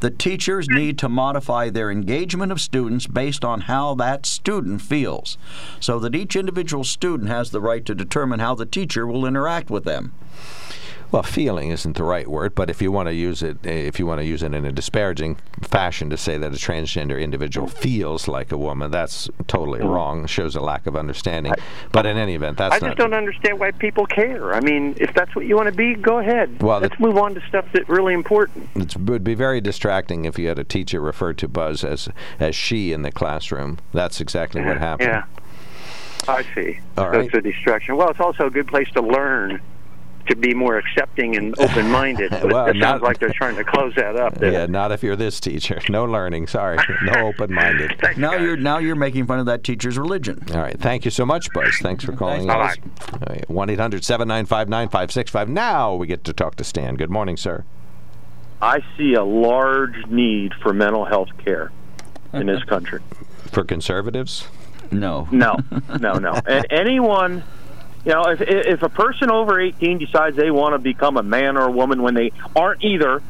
The teachers need to modify their engagement of students based on how that student feels, so that each individual student has the right to determine how the teacher will interact with them. Well, feeling isn't the right word, but if you want to use it, eh, if you want to use it in a disparaging fashion to say that a transgender individual feels like a woman, that's totally mm. wrong. Shows a lack of understanding. But in any event, that's I not. just don't understand why people care. I mean, if that's what you want to be, go ahead. Well, Let's the- move on to stuff that's really important. It would be very distracting if you had a teacher refer to Buzz as as she in the classroom. That's exactly what happened. Yeah. I see. All so right. it's a distraction. Well, it's also a good place to learn to be more accepting and open-minded. Well, it not- sounds like they're trying to close that up. Yeah, it? not if you're this teacher. No learning. Sorry. No open-minded. Now guys. you're now you're making fun of that teacher's religion. All right. Thank you so much, Buzz. Thanks for calling Thanks, in. Buzz. One 9565 Now we get to talk to Stan. Good morning, sir. I see a large need for mental health care in this country. For conservatives? No. No, no, no. And anyone, you know, if if a person over 18 decides they want to become a man or a woman when they aren't either,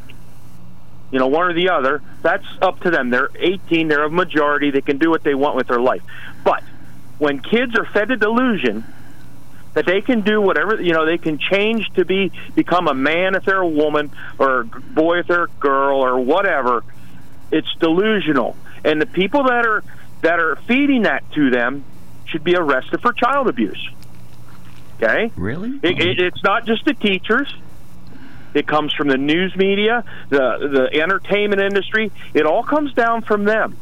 you know, one or the other, that's up to them. They're 18, they're a majority, they can do what they want with their life. But when kids are fed a delusion that they can do whatever you know they can change to be become a man if they're a woman or a boy if they're a girl or whatever it's delusional and the people that are that are feeding that to them should be arrested for child abuse okay Really? it, it, it's not just the teachers it comes from the news media the the entertainment industry it all comes down from them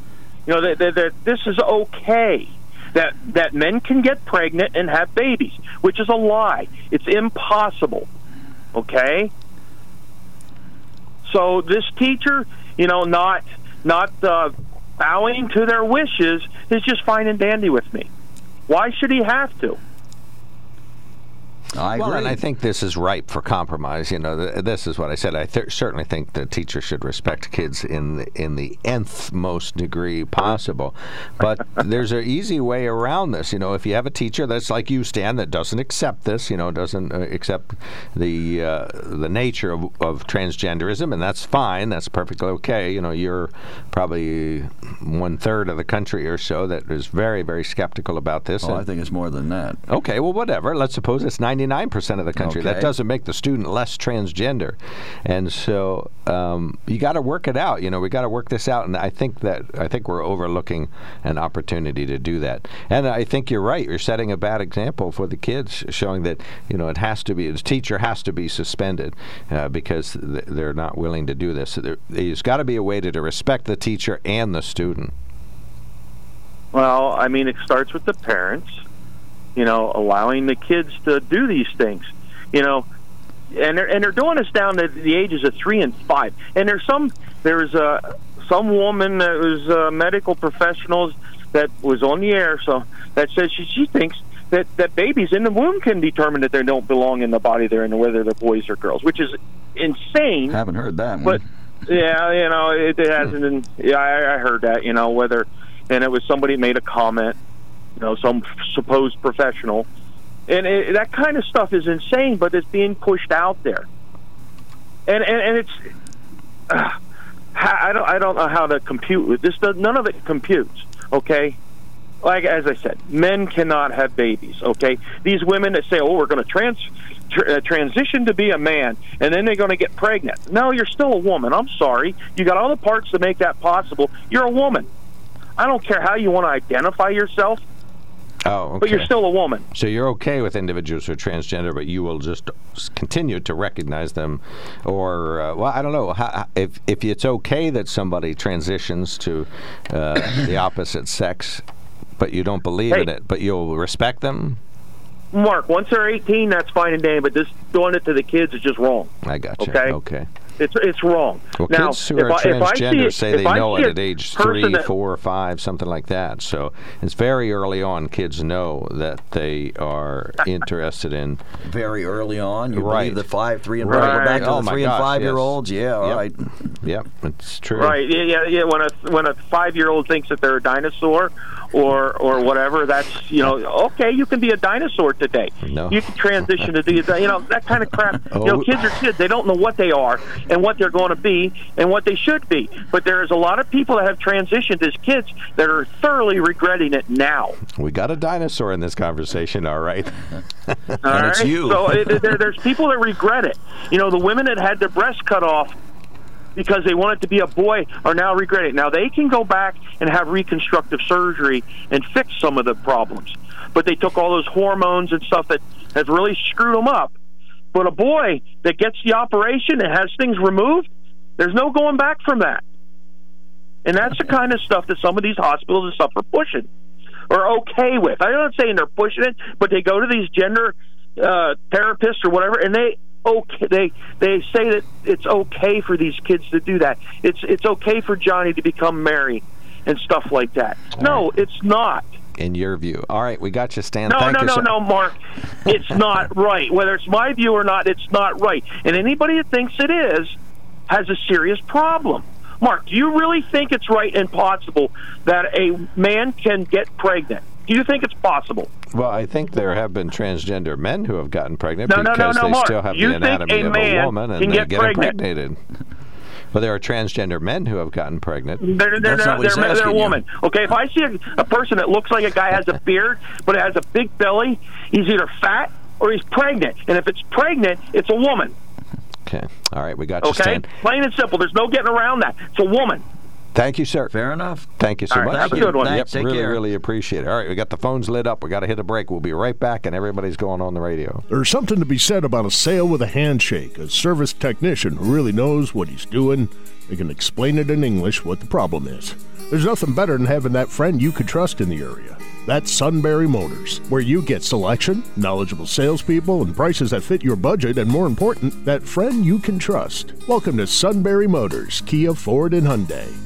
you know that, that, that this is okay that that men can get pregnant and have babies, which is a lie. It's impossible. Okay? So this teacher, you know, not not uh, bowing to their wishes is just fine and dandy with me. Why should he have to? I well, agree. and I think this is ripe for compromise. You know, th- this is what I said. I th- certainly think the teacher should respect kids in the, in the nth most degree possible. But there's an easy way around this. You know, if you have a teacher that's like you, Stan, that doesn't accept this, you know, doesn't uh, accept the uh, the nature of, of transgenderism, and that's fine. That's perfectly okay. You know, you're probably one third of the country or so that is very, very skeptical about this. oh, and- I think it's more than that. Okay, well, whatever. Let's suppose it's 99% of the country. That doesn't make the student less transgender. And so um, you got to work it out. You know, we got to work this out. And I think that I think we're overlooking an opportunity to do that. And I think you're right. You're setting a bad example for the kids, showing that you know it has to be the teacher has to be suspended uh, because th- they're not willing to do this. So there, there's got to be a way to, to respect the teacher and the student. Well, I mean, it starts with the parents, you know, allowing the kids to do these things, you know, and they're and they're doing this down to the ages of three and five. And there's some there's uh, some woman that was uh, medical professionals that was on the air, so that says she she thinks that that babies in the womb can determine that they don't belong in the body they're in, whether they're boys or girls, which is insane. I haven't heard that one. But yeah, you know, it, it hasn't. Been, yeah, I, I heard that. You know, whether and it was somebody made a comment, you know, some supposed professional, and it, that kind of stuff is insane. But it's being pushed out there, and and, and it's. Uh, I don't. I don't know how to compute with this. None of it computes. Okay, like as I said, men cannot have babies. Okay, these women that say, "Oh, we're going to trans tr- uh, transition to be a man," and then they're going to get pregnant. No, you're still a woman. I'm sorry. You got all the parts to make that possible. You're a woman. I don't care how you want to identify yourself, Oh, okay. but you're still a woman. So you're okay with individuals who are transgender, but you will just continue to recognize them, or uh, well, I don't know how, if if it's okay that somebody transitions to uh, the opposite sex, but you don't believe in it, but you'll respect them. Mark, once they're 18, that's fine and dandy, but this doing it to the kids is just wrong. I got you. Okay. Okay. It's it's wrong. Well, now, kids who if are I, if I see transgender say they know it at age person three, that- four, or five, something like that. So it's very early on. Kids know that they are interested in very early on, you Right. believe the five, three, and Right. five. We're back to Oh the three gosh, and five yes. year olds. Yeah, all Yep. right. Yep, it's true. Right. Yeah, yeah, yeah. When a when a five year old thinks that they're a dinosaur or or whatever, that's you know okay. You can be a dinosaur today. No. You can transition to be you know that kind of crap. You know, Oh. kids are kids. They don't know what they are and what they're going to be and what they should be. But there is a lot of people that have transitioned as kids that are thoroughly regretting it now. We got a dinosaur in this conversation, all right. All And it's you. So it, there, there's people that regret it. You know, the women that had their breasts cut off because they wanted to be a boy are now regretting it. Now they can go back and have reconstructive surgery and fix some of the problems, but they took all those hormones and stuff that has really screwed them up. But a boy that gets the operation and has things removed, there's no going back from that. And that's the kind of stuff that some of these hospitals and stuff are pushing or okay with. I'm not saying they're pushing it, but they go to these gender uh, therapists or whatever, and they okay they they say that it's okay for these kids to do that. It's it's okay for Johnny to become Mary and stuff like that. No, it's not. in your view. All right, we got you, Stan. No, Thank no, you, no, sir. no, Mark. It's not right. Whether it's my view or not, it's not right. And anybody that thinks it is has a serious problem. Mark, do you really think it's right and possible that a man can get pregnant? Do you think it's possible? Well, I think there have been transgender men who have gotten pregnant No, no, no, because no, they Mark. still have You the anatomy a of a woman and can they get get pregnant? impregnated. But there are transgender men who have gotten pregnant. They're, they're, That's they're, not what they're, they're a asking you. woman. Okay, if I see a, a person that looks like a guy has a beard but has a big belly, he's either fat or he's pregnant. And if it's pregnant, it's a woman. Okay. All right, we got you, Okay? Stan. Plain and simple. There's no getting around that. It's a woman. Thank you, sir. Fair enough. Thank you so All right, much. have a good one. Yep, Take really, care. really appreciate it. All right, we got the phones lit up. We got to hit a break. We'll be right back, and everybody's going on the radio. There's something to be said about a sale with a handshake, a service technician who really knows what he's doing. They can explain it in English what the problem is. There's nothing better than having that friend you could trust in the area. That's Sunbury Motors, where you get selection, knowledgeable salespeople, and prices that fit your budget, and more important, that friend you can trust. Welcome to Sunbury Motors, Kia, Ford, and Hyundai.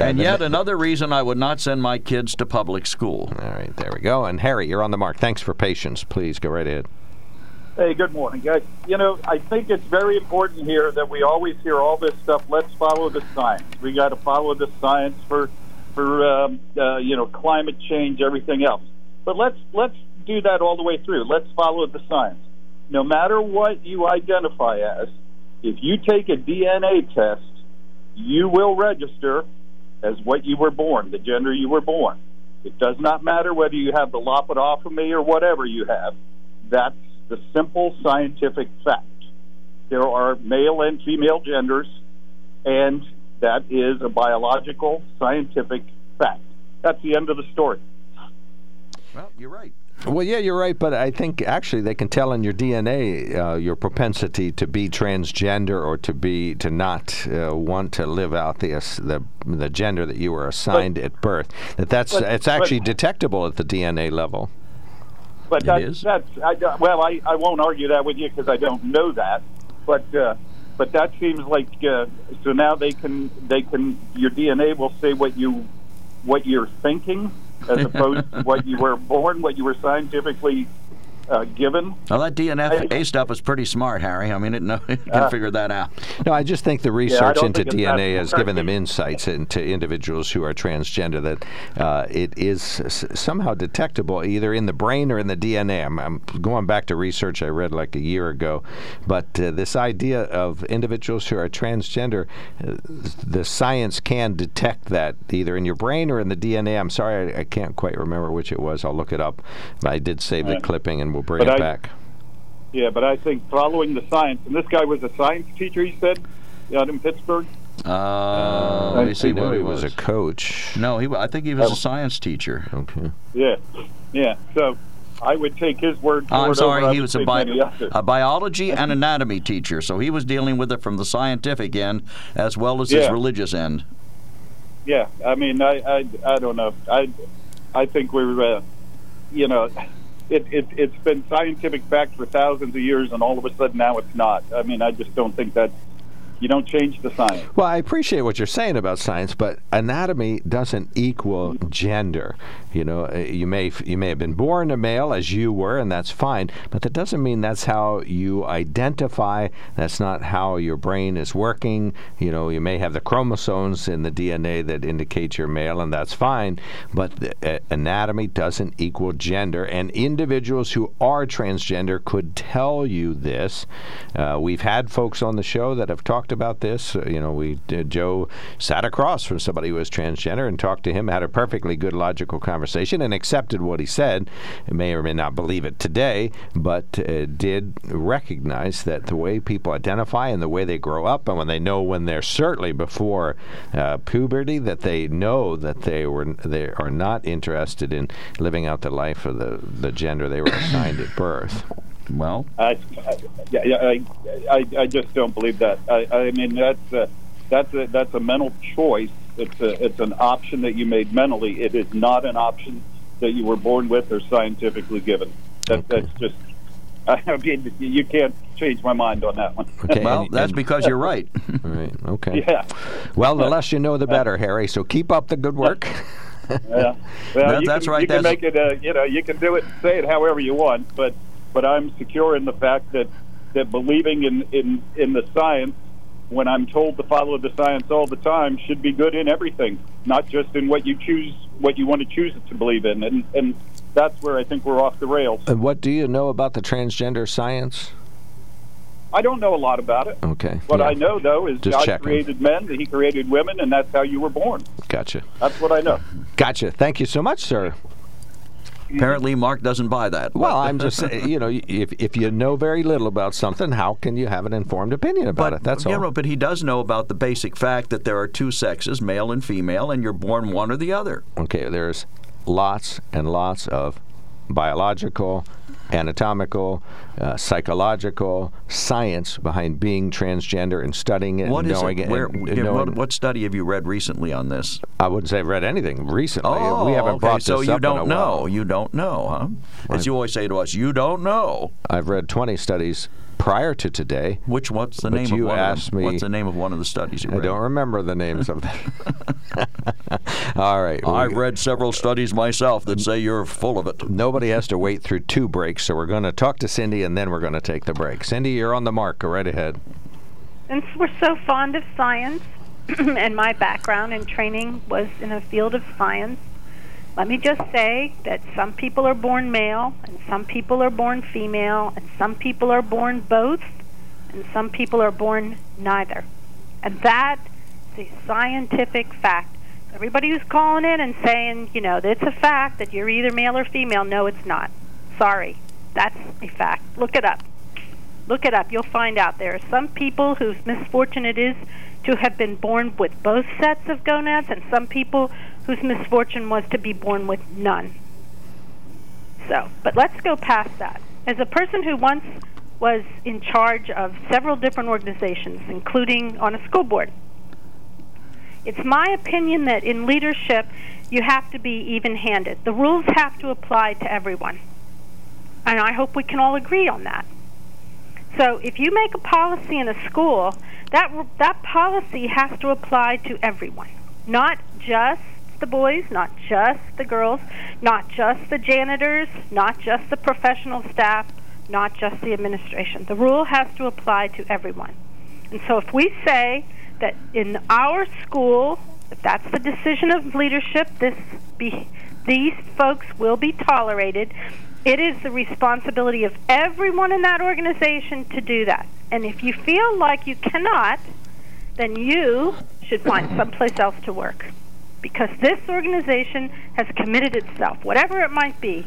And yet another reason I would not send my kids to public school. All right, there we go. And Harry, you're on the mark. Thanks for patience. Please go right ahead. Hey, good morning, guys. You know, I think it's very important here that we always hear all this stuff. Let's follow the science. We got to follow the science for, for um, uh, you know, climate change, everything else. But let's let's do that all the way through. Let's follow the science. No matter what you identify as, if you take a DNA test, you will register as what you were born, the gender you were born. It does not matter whether you have the lobotomy or whatever you have. That's the simple scientific fact. There are male and female genders, and that is a biological scientific fact. That's the end of the story. Well, you're right. Well, yeah, you're right, but I think actually they can tell in your DNA uh, your propensity to be transgender or to be to not uh, want to live out the the the gender that you were assigned at birth. That that's but- it's actually detectable at the DNA level. But It that, is? that's I, well, I, I won't argue that with you because I don't know that. But uh, but that seems like uh, so now they can they can your DNA will say what you what you're thinking as opposed to what you were born, what you were scientifically uh, given. Well, that DNA stuff is pretty smart, Harry. I mean, it, no, it can Uh, figure that out. No, I just think the research don't into think it's that DNA has given them insights into individuals who are transgender that uh, it is s- somehow detectable either in the brain or in the DNA. I'm, I'm going back to research I read like a year ago, but uh, this idea of individuals who are transgender, uh, the science can detect that either in your brain or in the DNA. I'm sorry, I, I can't quite remember which it was. I'll look it up. I did save the clipping and we'll bring But it I- back. Yeah, but I think following the science, and this guy was a science teacher. He said out in Pittsburgh. Uh, let me see I know what he he was was. a coach. No, he. I think he was Oh. a science teacher. Okay. Yeah, yeah. So I would take his word for Oh, I'm it over, sorry, I he was a, bi- a biology and anatomy teacher, so he was dealing with it from the scientific end as well as his religious end. Yeah, I mean, I, I, I don't know. I, I think we're, uh, you know, it, it, it's been scientific fact for thousands of years, and all of a sudden now it's not. I mean, I just don't think that you don't change the science. Well, I appreciate what you're saying about science, but anatomy doesn't equal gender. You know, uh, you may you may have been born a male as you were, and that's fine, but that doesn't mean that's how you identify. That's not how your brain is working. You know, you may have the chromosomes in the DNA that indicate you're male, and that's fine, but the, uh, anatomy doesn't equal gender. And individuals who are transgender could tell you this. Uh, we've had folks on the show that have talked about this. Uh, you know, we Joe sat across from somebody who was transgender and talked to him, had a perfectly good logical conversation, and accepted what he said. May or may not believe it today, but uh, did recognize that the way people identify and the way they grow up, and when they know when they're certainly before uh, puberty, that they know that they were they are not interested in living out the life of the the gender they were assigned at birth. Well, I, I, yeah, yeah, I, I, I just don't believe that. I, I mean, that's a, that's a, that's a mental choice. It's a, it's an option that you made mentally. It is not an option that you were born with or scientifically given. That, That's just. I mean, you can't change my mind on that one. Okay, well, and- that's and- because you're right. Right. Okay. Yeah. Well, the less you know, the better, Harry. So keep up the good work. Yeah. Well, That- that's can, right, You can that's- make it. Uh, you know, you can do it, say it however you want, but but I'm secure in the fact that that believing in in in the science, when I'm told to follow the science all the time, should be good in everything, not just in what you choose, what you want to choose to believe in, and and that's where I think we're off the rails. And what do you know about the transgender science? I don't know a lot about it. Okay. What yeah. I know, though, is Just God checking. created men, He created women, and that's how you were born. Gotcha. That's what I know. Gotcha. Thank you so much, sir. Apparently, Mark doesn't buy that. Well, I'm just saying, you know, if, if you know very little about something, how can you have an informed opinion about But, it? That's all. know, but he does know about the basic fact that there are two sexes, male and female, and you're born one or the other. Okay, there's lots and lots of biological, anatomical, uh, psychological science behind being transgender and studying it What and knowing it? it. Where, and knowing- what, what study have you read recently on this? I wouldn't say I've read anything recently. Oh, we haven't okay. brought so this you don't know. while. You don't know, huh? As you always say to us, you don't know. I've read 20 studies prior to today. Which what's the But name you of one asked of them? me- What's the name of one of the studies you I read? don't remember the names of them. All right. I've read several studies myself that say you're full of it. Nobody has to wait through two breaks, so we're going to talk to Cindy and then we're going to take the break. Cindy, you're on the mark. Go right ahead. Since we're so fond of science, and my background and training was in a field of science, let me just say that some people are born male, and some people are born female, and some people are born both, and some people are born neither. And that is a scientific fact. Everybody who's calling in and saying, you know, it's a fact that you're either male or female, no, it's not. Sorry. That's a fact. Look it up. Look it up. You'll find out there are some people whose misfortune it is to have been born with both sets of gonads, and some people whose misfortune was to be born with none. So, but let's go past that. As a person who once was in charge of several different organizations, including on a school board, it's my opinion that in leadership you have to be even handed. The rules have to apply to everyone. And I hope we can all agree on that. So if you make a policy in a school, that that policy has to apply to everyone, not just the boys, not just the girls, not just the janitors, not just the professional staff, not just the administration. The rule has to apply to everyone. And so if we say that in our school, if that's the decision of leadership, this be, these folks will be tolerated, it is the responsibility of everyone in that organization to do that. And if you feel like you cannot, then you should find someplace else to work. Because this organization has committed itself, whatever it might be.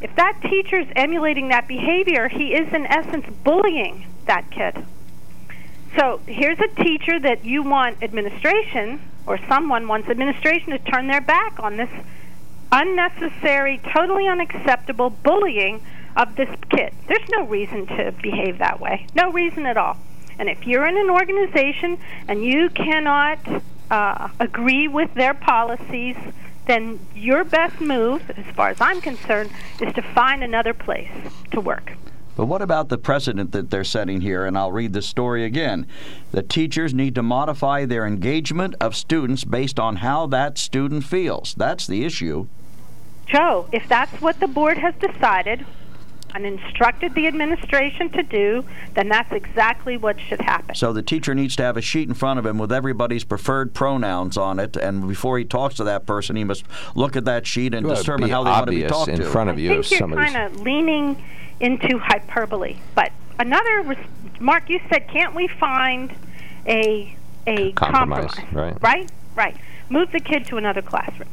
If that teacher is emulating that behavior, he is in essence bullying that kid. So here's a teacher that you want administration, or someone wants administration to turn their back on this unnecessary, totally unacceptable bullying of this kid. There's no reason to behave that way. No reason at all. And if you're in an organization and you cannot uh, agree with their policies, then your best move, as far as I'm concerned, is to find another place to work. But what about the precedent that they're setting here? And I'll read the story again. The teachers need to modify their engagement of students based on how that student feels. That's the issue. Joe, if that's what the board has decided and instructed the administration to do, then that's exactly what should happen. So the teacher needs to have a sheet in front of him with everybody's preferred pronouns on it, and before he talks to that person, he must look at that sheet and Well, determine how they want to be obvious talked in to. front of you I if think you're kind of leaning into hyperbole. But another, res- Mark, you said, can't we find a a Compromise, compromise? right. Right, right. Move the kid to another classroom.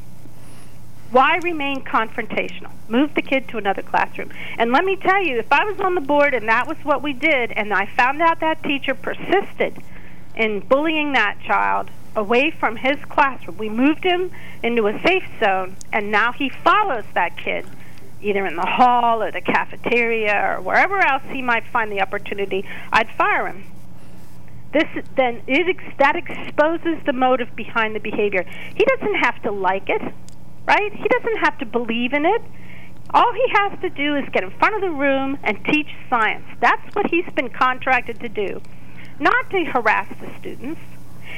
Why remain confrontational? Move the kid to another classroom. And let me tell you, if I was on the board and that was what we did, and I found out that teacher persisted in bullying that child away from his classroom, we moved him into a safe zone, and now he follows that kid either in the hall or the cafeteria or wherever else he might find the opportunity, I'd fire him. This then it ex- that exposes the motive behind the behavior. He doesn't have to like it, right? He doesn't have to believe in it. All he has to do is get in front of the room and teach science. That's what he's been contracted to do, not to harass the students.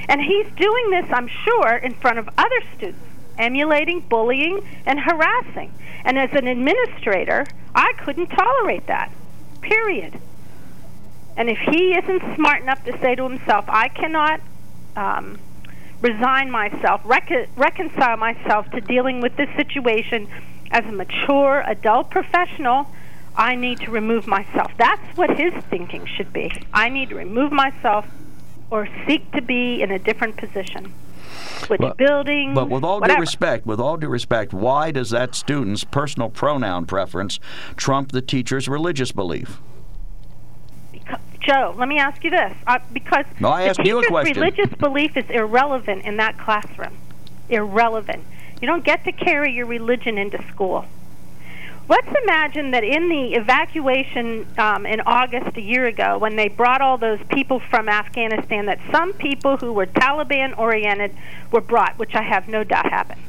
And he's doing this, I'm sure, in front of other students. emulating, bullying, and harassing. And as an administrator, I couldn't tolerate that. Period. And if he isn't smart enough to say to himself, I cannot um, resign myself, rec- reconcile myself to dealing with this situation as a mature adult professional, I need to remove myself. That's what his thinking should be. I need to remove myself or seek to be in a different position. Which But- building, But with all whatever. due respect, with all due respect, why does that student's personal pronoun preference trump the teacher's religious belief? Joe, let me ask you this: uh, because No, I the you a teacher's religious belief is irrelevant in that classroom. Irrelevant. You don't get to carry your religion into school. Let's imagine that in the evacuation um, in August a year ago, when they brought all those people from Afghanistan, that some people who were Taliban oriented were brought, which I have no doubt happened.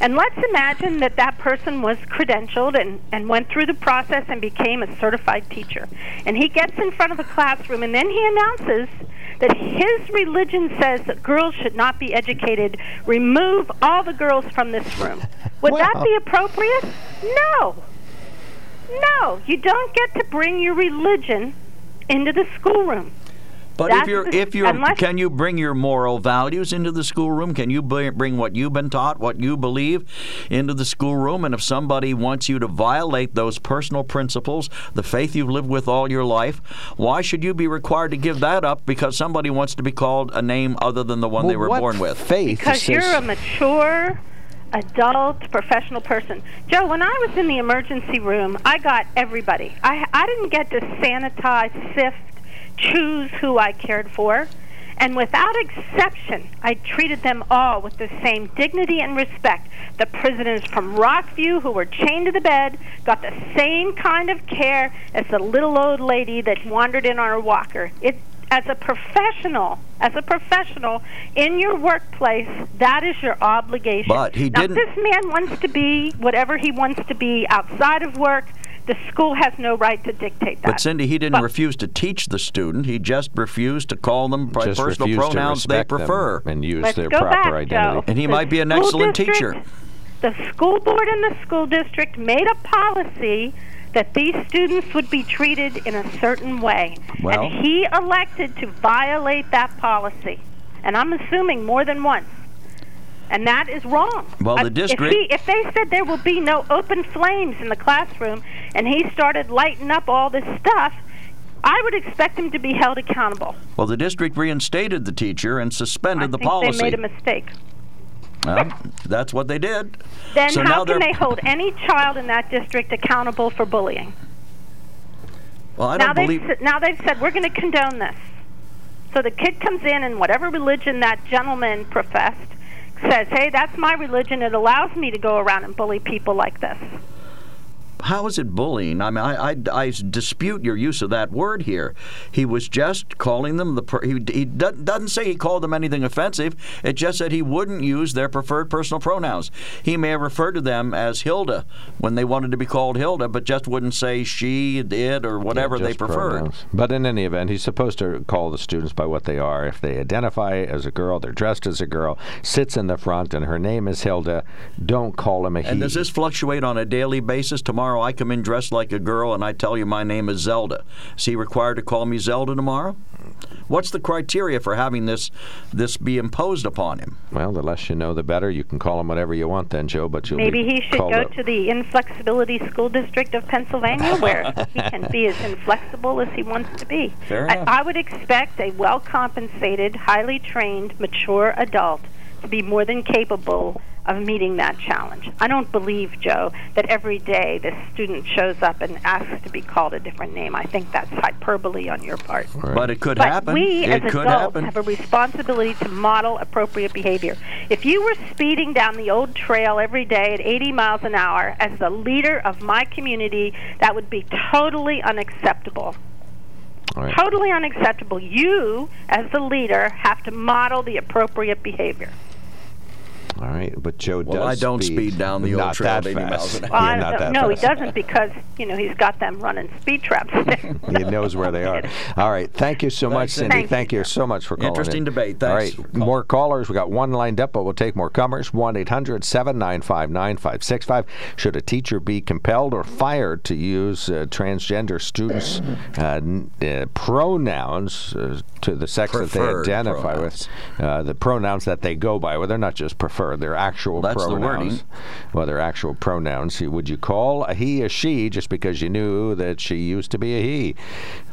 And let's imagine that that person was credentialed and, and went through the process and became a certified teacher. And he gets in front of a classroom and then he announces that his religion says that girls should not be educated. Remove all the girls from this room. Would that be appropriate? No. No. You don't get to bring your religion into the schoolroom. But That's if you're if you're unless- can you bring your moral values into the schoolroom? Can you bring bring what you've been taught, what you believe, into the schoolroom? And if somebody wants you to violate those personal principles, the faith you've lived with all your life, why should you be required to give that up because somebody wants to be called a name other than the one they were what born with? Faith Because says- you're a mature, adult, professional person. Joe, when I was in the emergency room, I got everybody. I, I didn't get to sanitize, sift, choose who I cared for. And without exception, I treated them all with the same dignity and respect. The prisoners from Rockview who were chained to the bed got the same kind of care as the little old lady that wandered in on her walker. It, as a professional, as a professional in your workplace, that is your obligation. But he now, didn't- this man wants to be whatever he wants to be outside of work. The school has no right to dictate that. But Cindy, he didn't But- refuse to teach the student. He just refused to call them by personal pronouns they prefer. and use Let's their go proper back, identity. Joe. And he The might be an excellent district- teacher. The school board and the school district made a policy that these students would be treated in a certain way. Well- and he elected to violate that policy. And I'm assuming more than once. And that is wrong. Well, the district- If, he, if they said there will be no open flames in the classroom and he started lighting up all this stuff, I would expect him to be held accountable. Well, the district reinstated the teacher and suspended I the think policy. they made a mistake. Well, that's what they did. Then so how now can they're, they hold any child in that district accountable for bullying? Well, I don't they've believe. now they've said we're going to condone this. So the kid comes in and whatever religion that gentleman professed says, "Hey, that's my religion. It allows me to go around and bully people like this." How is it bullying? I mean, I, I, I dispute your use of that word here. He was just calling them the. Per, he he do- doesn't say he called them anything offensive. It just said he wouldn't use their preferred personal pronouns. He may have referred to them as Hilda when they wanted to be called Hilda, but just wouldn't say she, it, or whatever Yeah, they preferred. pronouns. But in any event, he's supposed to call the students by what they are. If they identify as a girl, they're dressed as a girl, sits in the front, and her name is Hilda, don't call him a he. And does this fluctuate on a daily basis? Tomorrow I come in dressed like a girl and I tell you my name is Zelda. Is he required to call me Zelda tomorrow? What's the criteria for having this this be imposed upon him? Well, the less you know, the better. You can call him whatever you want then, Joe, but you'll Maybe be he should go up. to the inflexibility school district of Pennsylvania, where he can be as inflexible as he wants to be. Fair I, enough. I would expect a well compensated, highly trained, mature adult to be more than capable of meeting that challenge. I don't believe, Joe, that every day this student shows up and asks to be called a different name. I think that's hyperbole on your part. But it could But happen. we, it as could adults, happen. have a responsibility to model appropriate behavior. If you were speeding down the old trail every day at 80 miles an hour as the leader of my community, that would be totally unacceptable. All right. Totally unacceptable. You, as the leader, have to model the appropriate behavior. All right, but Joe Well, does I don't speed down the old not trail that 80 fast. miles an hour. Well, yeah, not that no, fast. he doesn't because you know he's got them running speed traps he knows where they are. All right. Thank you so much, Cindy. Cindy. Thank you so much for calling. Interesting in. debate. All Thanks right. for. More callers. We got one lined up, but we'll take more comers. 1 800 795 9565. Should a teacher be compelled or fired to use uh, transgender students' uh, n- uh, pronouns uh, to the sex Preferred that they identify pronouns. with? Uh, the pronouns that they go by. Well, they're not just preferred, they're actual That's the pronouns. wording. Well, they're actual pronouns. Would you call a he a she just because you knew that she used to be a he?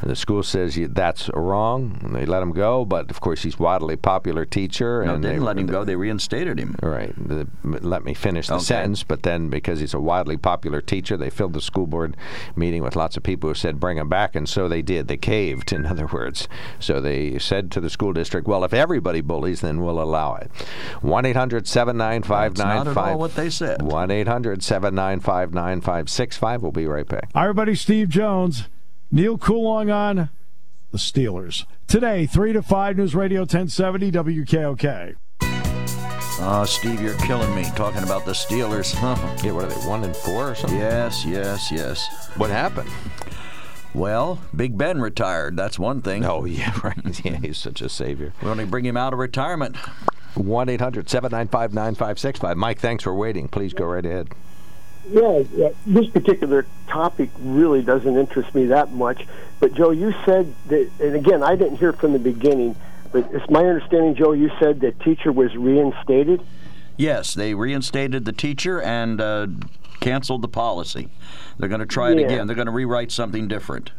The school says that's wrong. And they let him go, but of course he's wildly popular teacher. No, and they didn't they, let him go. They reinstated him. Right. The, let me finish the Okay. sentence. But then, because he's a wildly popular teacher, they filled the school board meeting with lots of people who said bring him back, and so they did. They caved, in other words. So they said to the school district, "Well, if everybody bullies, then we'll allow it." One eight hundred seven nine five not at five. all what they said. One eight hundred seven nine five nine five six five. We'll be right back. Hi, everybody. Steve Jones, Neal Coolong on the Steelers. Today, 3 to 5 News Radio 1070 WKOK. Oh, ah, Steve, you're killing me talking about the Steelers. Yeah, what are they? One and four or something? yes, yes, yes. What happened? Well, Big Ben retired. That's one thing. Oh yeah, right. Yeah, he's such a savior. We only bring him out of retirement. 1 800 795 9565. Mike, thanks for waiting. Please go right ahead. Yeah, yeah, this particular topic really doesn't interest me that much. But Joe, you said that, and again, I didn't hear from the beginning, but it's my understanding, Joe, you said that teacher was reinstated. Yes, they reinstated the teacher and uh, canceled the policy. They're going to try it Yeah. again. They're going to rewrite something different.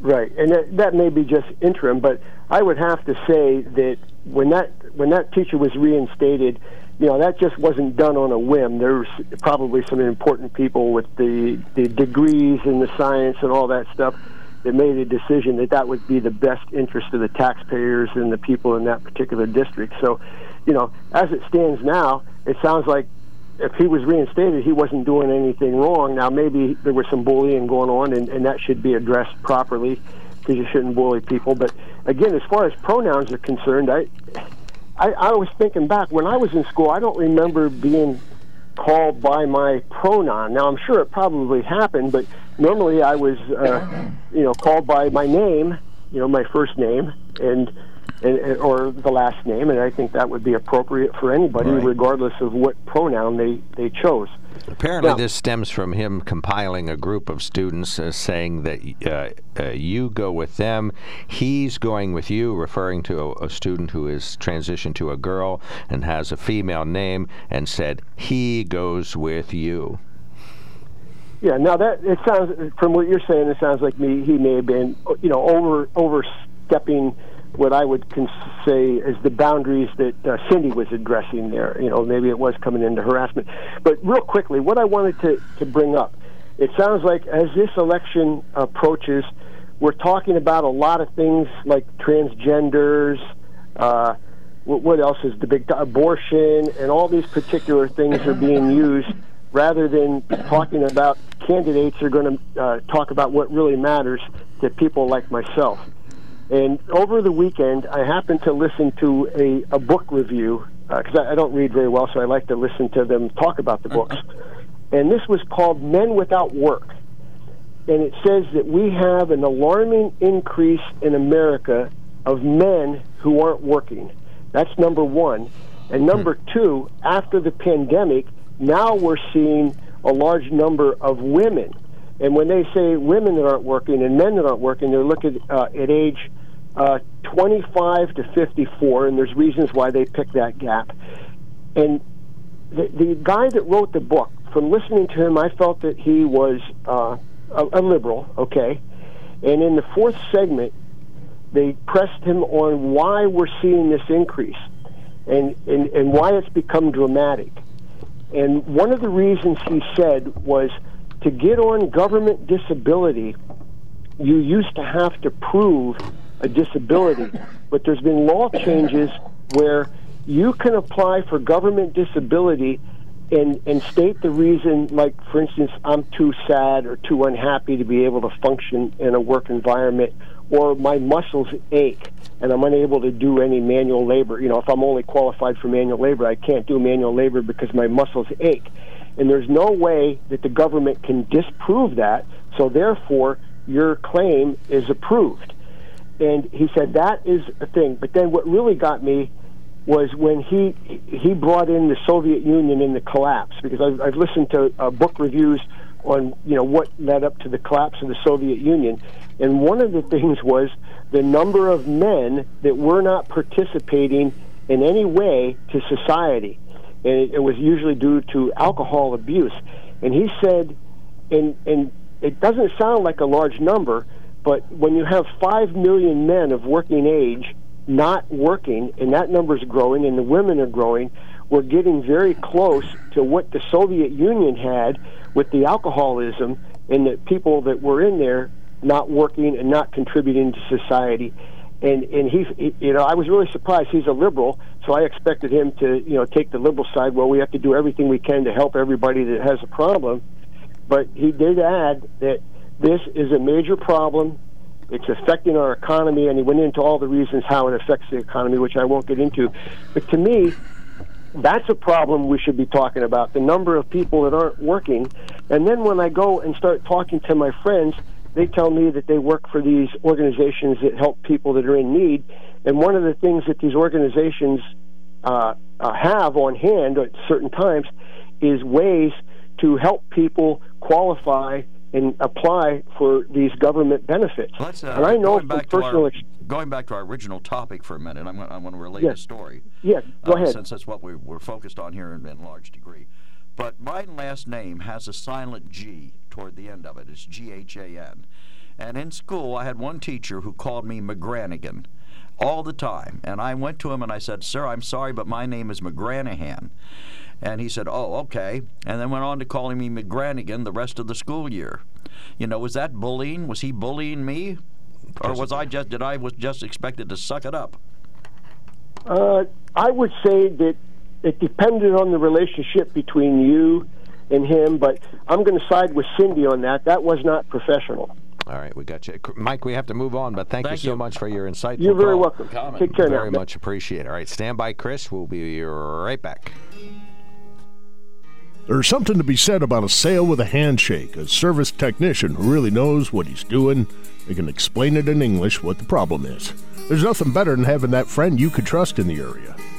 Right, and that, that may be just interim, but I would have to say that when that when that teacher was reinstated, you know, that just wasn't done on a whim. There was probably some important people with the the degrees and the science and all that stuff that made a decision that that would be the best interest of the taxpayers and the people in that particular district. So, you know, as it stands now, it sounds like if he was reinstated, he wasn't doing anything wrong. Now, maybe there was some bullying going on, and, and that should be addressed properly because you shouldn't bully people. But again, as far as pronouns are concerned, I, I, I was thinking back when I was in school. I don't remember being called by my pronoun. Now, I'm sure it probably happened, but normally I was, uh, you know, called by my name, you know, my first name, and. Or the last name, and I think that would be appropriate for anybody, Right. regardless of what pronoun they, they chose. Apparently, Now- this stems from him compiling a group of students uh, saying that uh, uh, you go with them, he's going with you, referring to a, a student who is transitioned to a girl and has a female name, and said he goes with you. Yeah, now that it sounds from what you're saying, it sounds like me. He may have been, you know, over overstepping what I would cons- say is the boundaries that uh, Cindy was addressing there. You know, maybe it was coming into harassment. But real quickly, what I wanted to to bring up, it sounds like as this election approaches, we're talking about a lot of things like transgenders. Uh, what, what else is the big abortion and all these particular things are being used rather than talking about candidates are going to uh, talk about what really matters to people like myself. And over the weekend, I happened to listen to a, a book review uh, because I, I don't read very well, so I like to listen to them talk about the books. Mm-hmm. And this was called Men Without Work. And it says that we have an alarming increase in America of men who aren't working. That's number one. And mm-hmm. number two, after the pandemic, now we're seeing a large number of women. And when they say women that aren't working and men that aren't working, they're looking uh, at age uh, 25 to 54, and there's reasons why they pick that gap. And the, the guy that wrote the book, from listening to him, I felt that he was uh, a, a liberal, okay? And in the fourth segment, they pressed him on why we're seeing this increase and, and, and why it's become dramatic. And one of the reasons he said was to get on government disability, you used to have to prove a disability. But there's been law changes where you can apply for government disability and and state the reason. Like for instance, I'm too sad or too unhappy to be able to function in a work environment, or my muscles ache and I'm unable to do any manual labor. You know, if I'm only qualified for manual labor, I can't do manual labor because my muscles ache. And there's no way that the government can disprove that. So therefore, your claim is approved. And he said that is a thing. But then what really got me was when he he brought in the Soviet Union in the collapse because I've, I've listened to uh, book reviews on you know what led up to the collapse of the Soviet Union, and one of the things was the number of men that were not participating in any way to society, it, it was usually due to alcohol abuse. And he said, and and it doesn't sound like a large number, but when you have five million men of working age not working, and that number is growing, and the women are growing, we're getting very close to what the Soviet Union had with the alcoholism and the people that were in there not working and not contributing to society. And and he, you know I was really surprised. He's a liberal, so I expected him to you know take the liberal side. Well, we have to do everything we can to help everybody that has a problem. But he did add that this is a major problem it's affecting our economy, and he went into all the reasons how it affects the economy, which I won't get into. But to me, that's a problem we should be talking about the number of people that aren't working. And then when I go and start talking to my friends, they tell me that they work for these organizations that help people that are in need. And one of the things that these organizations uh, uh, have on hand at certain times is ways to help people qualify and apply for these government benefits. Let's, uh, and I know going from back, to personal our, going back to our original topic for a minute, I'm, I want to relate Yes. a story. Yes, go uh, ahead. Since that's what we, we're focused on here in, in large degree. But my last name has a silent G toward the end of it. It's G H A N. And in school, I had one teacher who called me McGranigan all the time. And I went to him and I said, Sir, I'm sorry, but my name is McGranahan. And he said, Oh, okay. And then went on to calling me McGranigan the rest of the school year. You know, was that bullying? Was he bullying me? Or was I just, did I was just expected to suck it up? Uh, I would say that it depended on the relationship between you and him, but I'm going to side with Cindy on that. That was not professional. All right, we got you. Mike, we have to move on, but thank, Thank you so you. much for your insightful You're very call. welcome. Comment. Take care Very now. much appreciate it. All right, stand by, Chris. We'll be right back. There's something to be said about a sale with a handshake, a service technician who really knows what he's doing. They can explain it in English what the problem is. There's nothing better than having that friend you could trust in the area.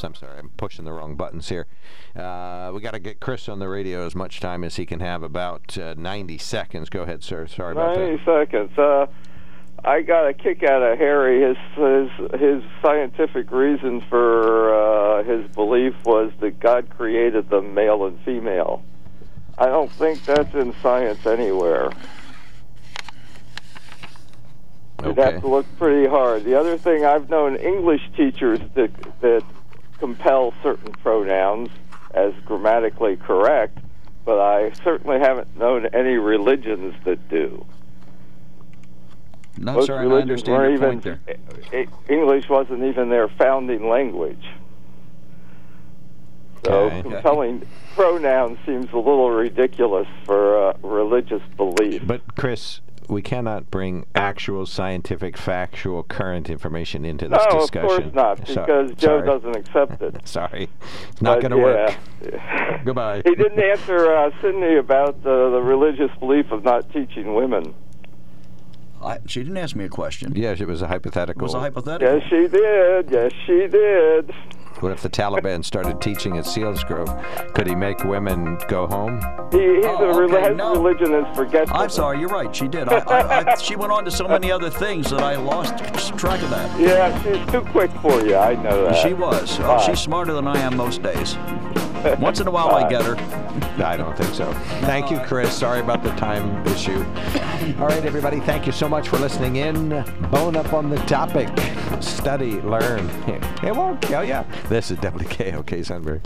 Oops, I'm sorry. I'm pushing the wrong buttons here. Uh, we got to get Chris on the radio as much time as he can have, about uh, 90 seconds. Go ahead, sir. Sorry about that. 90 seconds. Uh, I got a kick out of Harry. His his his scientific reason for uh, his belief was that God created them male and female. I don't think that's in science anywhere. You'd Okay. have to look pretty hard. The other thing, I've known English teachers that that compel certain pronouns as grammatically correct, but I certainly haven't known any religions that do. No, Most sir, and I religions understand your weren't point there. even E- English wasn't even their founding language. So Okay. compelling pronouns seems a little ridiculous for uh, religious belief. But, Chris, we cannot bring actual scientific, factual, current information into this no, discussion. of course not, So- because Joe sorry. doesn't accept it. Sorry. It's not going to work. Goodbye. He didn't answer uh, Sydney about uh, the religious belief of not teaching women. I, she didn't ask me a question. Yes, it was a It hypothetical. was a hypothetical. Yes, she did. Yes, she did. What if the Taliban started teaching at Selinsgrove? Could he make women go home? He, he's Oh, a okay, no. religion is forgetfulness. I'm sorry, you're right. She did. I, I, I, she went on to so many other things that I lost track of that. Yeah, she's too quick for you. I know that. She was. Oh, she's smarter than I am most days. Once in a while, I get her. I don't think so. Thank you, Chris. Sorry about the time issue. All right, everybody. Thank you so much for listening in. Bone up on the topic. Study, learn. It won't kill you. This is WKOK Sunbury.